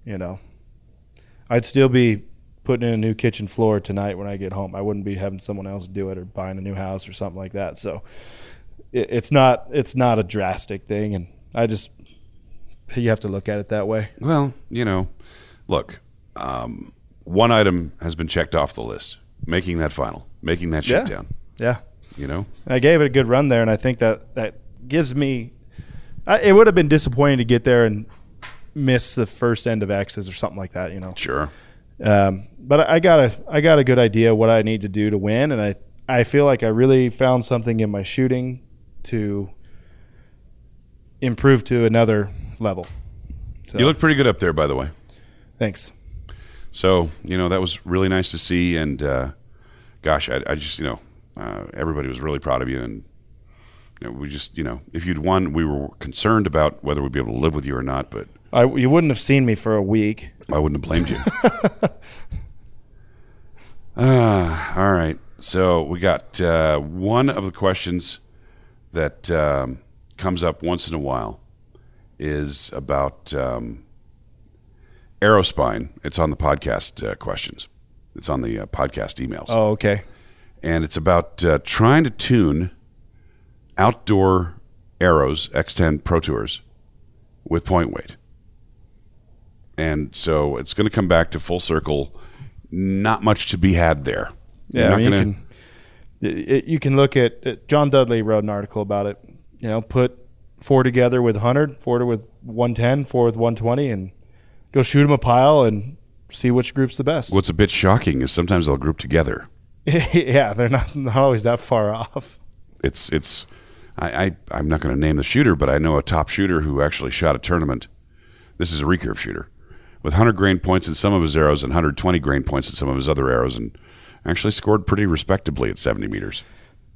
You know, I'd still be putting in a new kitchen floor tonight when I get home. I wouldn't be having someone else do it or buying a new house or something like that. So it, it's not it's not a drastic thing, and I just you have to look at it that way. Well, you know, look, um, one item has been checked off the list. Making that final, making that Yeah. shutdown. Yeah. You know, And I gave it a good run there, and I think that that gives me. I, it would have been disappointing to get there and miss the first end of X's or something like that, you know. sure. Um, but I got a I got a good idea what I need to do to win, and I I feel like I really found something in my shooting to improve to another level. So, You look pretty good up there, by the way. thanks. So you know that was really nice to see, and uh, gosh, I, I just you know uh, everybody was really proud of you, and you know, we just you know if you'd won, we were concerned about whether we'd be able to live with you or not, but I, you wouldn't have seen me for a week. I wouldn't have blamed you. Ah, all right. So we got uh, one of the questions that um, comes up once in a while is about um, Aerospine. It's on the podcast uh, questions. It's on the uh, podcast emails, Oh, okay. and it's about uh, trying to tune outdoor arrows X10 Pro Tours with point weight. And so it's going to come back to full circle. Not much to be had there. Yeah, I mean, gonna- you can it, you can look at uh, John Dudley wrote an article about it. You know, put four together with 100, four with 110, four with 120, and go shoot them a pile and see which group's the best. What's a bit shocking is sometimes they'll group together. yeah, they're not not always that far off. It's it's I, I I'm not going to name the shooter, but I know a top shooter who actually shot a tournament. This is a recurve shooter with 100 grain points in some of his arrows and 120 grain points in some of his other arrows, and actually scored pretty respectably at 70 meters.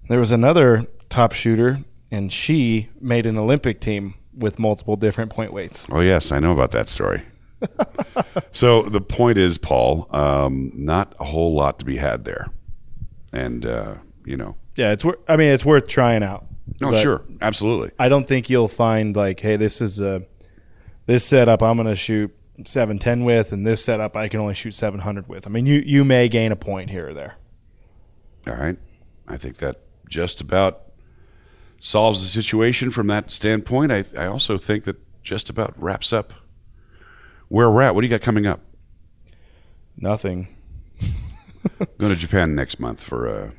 There was another top shooter, and she made an Olympic team with multiple different point weights. Oh yes, I know about that story. so the point is, Paul, um, not a whole lot to be had there, and uh, you know, Yeah, it's wor- I mean, it's worth trying out. no, sure, absolutely. I don't think you'll find like, hey, this is a this setup I'm going to shoot 710 with, and this setup I can only shoot 700 with. I mean, you you may gain a point here or there. All right. I think that just about solves the situation from that standpoint. I, I also think that just about wraps up where we're at. What do you got coming up? Nothing. Going to Japan next month for a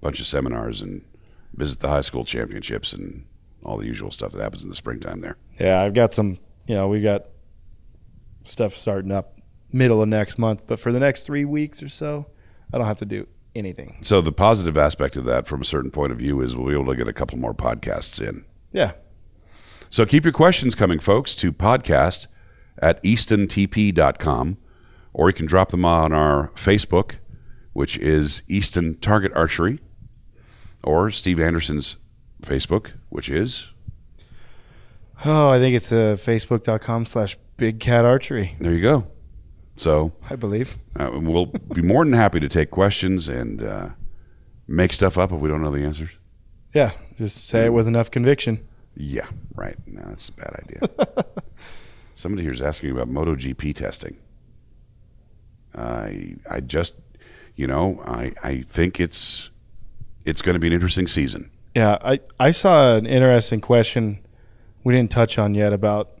bunch of seminars and visit the high school championships and all the usual stuff that happens in the springtime there. Yeah, I've got some. You know, we've got stuff starting up middle of next month, but for the next three weeks or so, I don't have to do anything. So the positive aspect of that, from a certain point of view, is we'll be able to get a couple more podcasts in. Yeah, So keep your questions coming, folks, to podcast at eastontp.com, or you can drop them on our Facebook, which is Easton Target Archery, or Steve Anderson's Facebook, which is Oh, I think it's uh, facebook.com slash big cat archery, there you go. So I believe. uh, we'll be more than happy to take questions and uh, make stuff up if we don't know the answers. Yeah, just say it with enough conviction. Yeah, right. No, that's a bad idea. Somebody here is asking about MotoGP testing. I I just, you know, I I think it's it's going to be an interesting season. Yeah, I, I saw an interesting question we didn't touch on yet about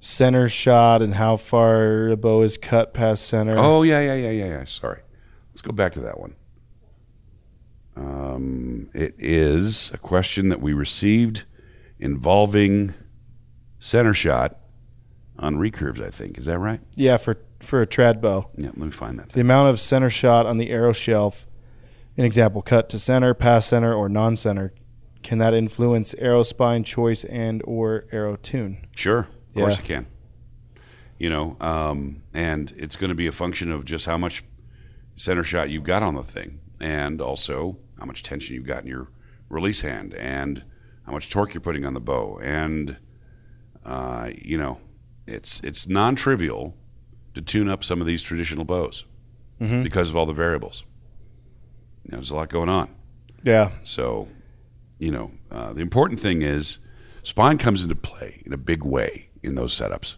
center shot and how far a bow is cut past center. Oh yeah, yeah, yeah, yeah, yeah. Sorry. Let's go back to that one. Um, it is a question that we received involving center shot on recurves. I think is that right? Yeah, for for a trad bow. Yeah. Let me find that. The amount of center shot on the arrow shelf, an example, cut to center, past center, or non-center, can that influence arrow spine choice and or arrow tune? Sure, of course Yeah. it can. You know, um, and it's going to be a function of just how much center shot you've got on the thing, and also how much tension you've got in your release hand, and how much torque you're putting on the bow, and uh, you know, it's it's non-trivial to tune up some of these traditional bows Mhm. because of all the variables. You know, there's a lot going on. Yeah, So, you know, uh, the important thing is spine comes into play in a big way in those setups.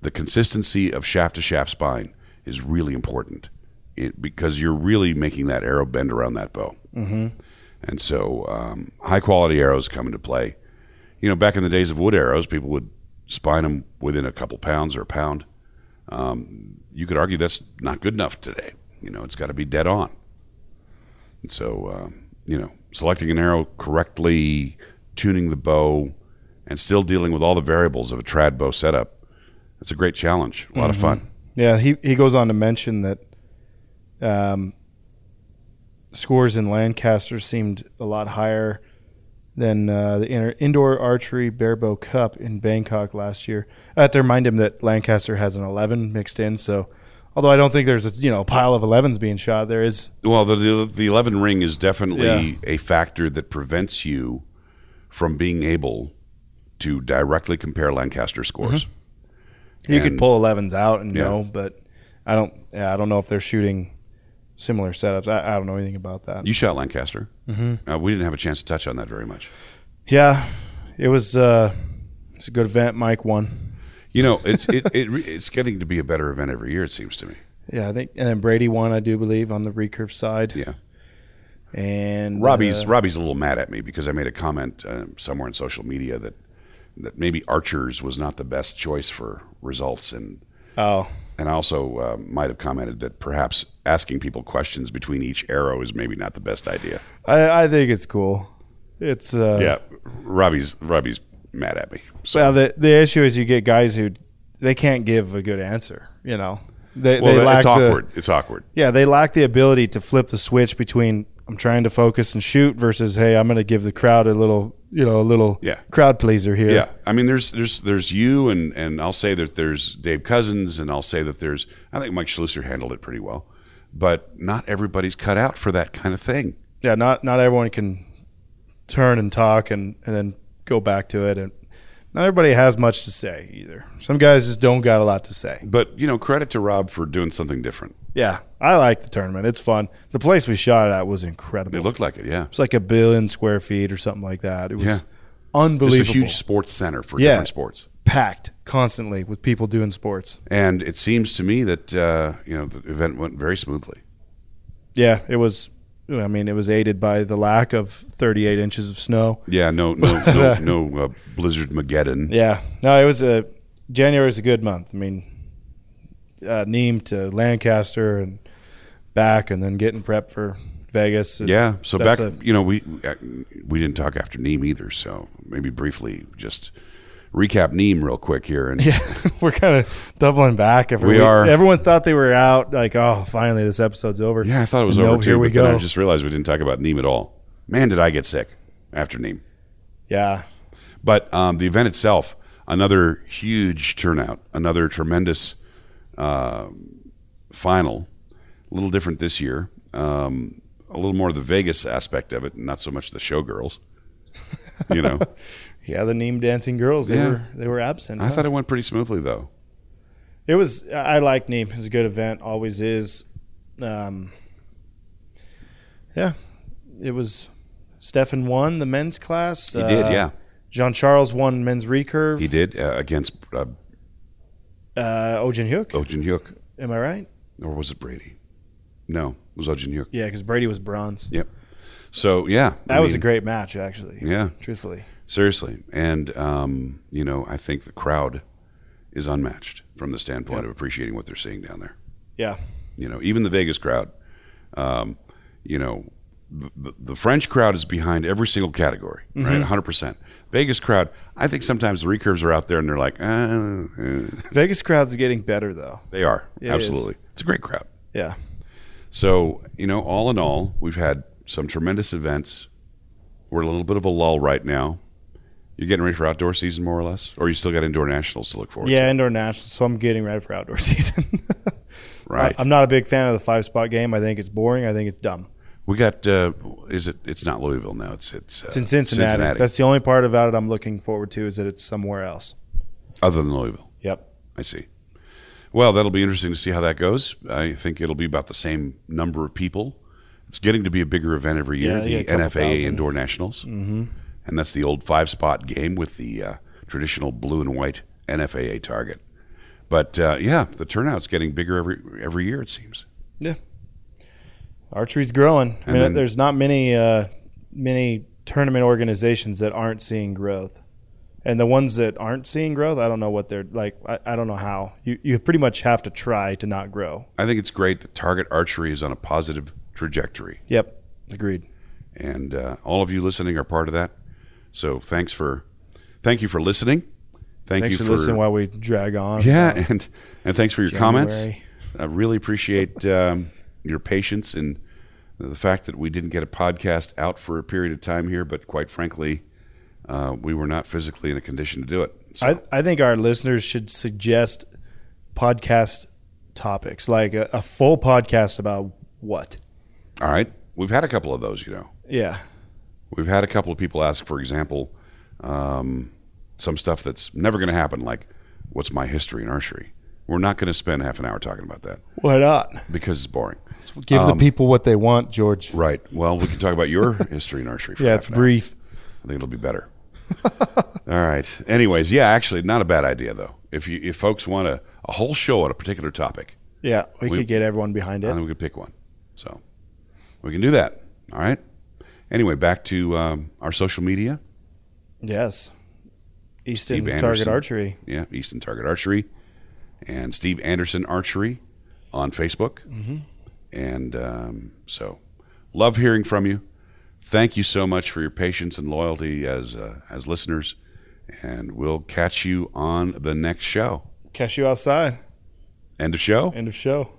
The consistency of shaft to shaft spine is really important it, because you're really making that arrow bend around that bow. Mm-hmm. And so, um, high quality arrows come into play. You know, back in the days of wood arrows, people would spine them within a couple pounds or a pound. Um, you could argue that's not good enough today. You know, it's got to be dead on. And so, um, you know, selecting an arrow correctly, tuning the bow, and still dealing with all the variables of a trad bow setup, it's a great challenge. A lot of fun. yeah. He he goes on to mention that um, scores in Lancaster seemed a lot higher than uh, the inter- indoor archery barebow cup in Bangkok last year. I have to remind him that Lancaster has an 11 mixed in, so. Although I don't think there's a you know pile of 11s being shot, there is Well, the, the, the 11 ring is definitely Yeah. a factor that prevents you from being able to directly compare Lancaster scores. You could pull 11s out and Yeah. know, but I don't. Yeah, I don't know if they're shooting similar setups. I, I don't know anything about that. You shot Lancaster. Mm-hmm. Uh, we didn't have a chance to touch on that very much. Yeah, it was. Uh, it's a good event. Mike won. You know, it's it, it it's getting to be a better event every year. It seems to me. Yeah, I think, and then Brady won. I do believe on the recurve side. Yeah. and Robbie's uh, Robbie's a little mad at me because I made a comment uh, somewhere in social media that that maybe Archers was not the best choice for results, and oh, and I also uh, might have commented that perhaps asking people questions between each arrow is maybe not the best idea. I, I think it's cool. It's uh, yeah, Robbie's Robbie's mad at me. So Well, the the issue is you get guys who they can't give a good answer. You know, they well, they lack it's the- awkward. it's awkward. Yeah, they lack the ability to flip the switch between I'm trying to focus and shoot versus hey, I'm going to give the crowd a little, you know, a little Yeah. crowd pleaser here. Yeah, I mean, there's there's there's you and and I'll say that there's Dave Cousins and I'll say that there's I think Mike Schloesser handled it pretty well, but not everybody's cut out for that kind of thing. Yeah, not not everyone can turn and talk and, and then go back to it and not everybody has much to say either. Some guys just don't got a lot to say. But you know, credit to Rob for doing something different. Yeah, I like the tournament. It's fun. The place we shot at was incredible. It looked like it, yeah. It's like a billion square feet or something like that. It was Yeah. unbelievable. It's a huge sports center for Yeah. different sports, packed constantly with people doing sports. and it seems to me that uh, you know the event went very smoothly. Yeah, it was. I mean, it was aided by the lack of 38 inches of snow. Yeah, no, no, no, no uh, blizzard Mageddon. Yeah, no, it was a January is a good month. I mean, uh, Nimes to Lancaster and back, and then getting prep for Vegas. Yeah, so back, you know, we uh, we didn't talk after Nimes either, so maybe briefly just recap Nimes real quick here. And Yeah, we're kind of doubling back. After We are. Everyone thought they were out. Like, oh, finally, this episode's over. yeah, I thought it was And over no, too, Here we but then go. I just realized we didn't talk about Nimes at all. Man, did I get sick after Nimes. yeah, But um, the event itself, another huge turnout, another tremendous uh, final. A little different this year. Um, a little more of the Vegas aspect of it, not so much the showgirls. You know, Yeah, the Nimes dancing girls they Yeah. were they were absent. I huh? thought it went pretty smoothly though. It was. I like Nimes. It's a good event. Always is. Um, yeah, it was. Stephan won the men's class. He did, yeah, Jean Charles won men's recurve. he did uh, against uh, Uh, Ojin Hyuk. Ojin Hyuk, Am I right? or was it Brady? No, it was Ojin Hyuk. Yeah, because Brady was bronze. Yep. So yeah, That I was a mean, great match, actually. yeah. Truthfully. Seriously, and um, you know, I think the crowd is unmatched from the standpoint of appreciating what they're seeing down there. Yeah. You know, even the Vegas crowd. Um, you know, the, the French crowd is behind every single category, Mm-hmm. right? 100. percent Vegas crowd. I think sometimes the recurves are out there and they're like, uh, uh, Vegas crowds are getting better, though. they are It absolutely. It's a great crowd. Yeah. So, you know, all in all, we've had some tremendous events. We're in a little bit of a lull right now. You're getting ready for outdoor season, more or less, or you still got indoor nationals to look forward Yeah, indoor nationals. So I'm getting ready for outdoor season. to. Right. I, am not a big fan of the five spot game. I think it's boring. I think it's dumb. We got. Uh, is it? It's not Louisville now. It's it's, uh, It's in Cincinnati. That's the only part about it I'm looking forward to is that it's somewhere else. Other than Louisville, Yep. I see. Well, that'll be interesting to see how that goes. I think it'll be about the same number of people. It's getting to be a bigger event every year. Yeah, yeah, the NFAA thousand. Indoor Nationals, mm-hmm. and that's the old five spot game with the uh, traditional blue and white NFAA target. But uh, yeah, the turnout's getting bigger every every year. It seems. Archery's growing. I mean, then- there's not many uh, many tournament organizations that aren't seeing growth, and the ones that aren't seeing growth, I don't know what they're like. I, I don't know how. You you pretty much have to try to not grow. I think it's great that Target Archery is on a positive trajectory. Yep. Agreed. and uh, all of you listening are part of that. So thanks for thank you for listening. Thank Thanks you for, listening while we drag on. yeah, and and thanks for your comments. I really appreciate um, your patience and the fact that we didn't get a podcast out for a period of time here, but quite frankly, uh, we were not physically in a condition to do it. So, I, I think our listeners should suggest podcast topics, like a, a full podcast about what? all right, we've had a couple of those, you know. Yeah. We've had a couple of people ask, for example, um, some stuff that's never going to happen, like what's my history in archery. We're not going to spend half an hour talking about that Why not? because it's boring. Give Um, the people what they want, George. Right. Well, we can talk about your history in archery. For Yeah, it's hour. brief. I think it'll be better. All right. Anyways, yeah, actually, not a bad idea though. If you if folks want a, a whole show on a particular topic, Yeah, we, We- could get everyone behind it. think we could pick one. So we can do that. All right. Anyway, back to um, our social media. Yes. Easton Steve Target Anderson. Archery. Yeah, Easton Target Archery, and Steve Anderson Archery on Facebook. Mm-hmm. And um, so, love hearing from you. Thank you so much for your patience and loyalty as uh, as listeners, and we'll catch you on the next show. Catch you outside. End of show. End of show.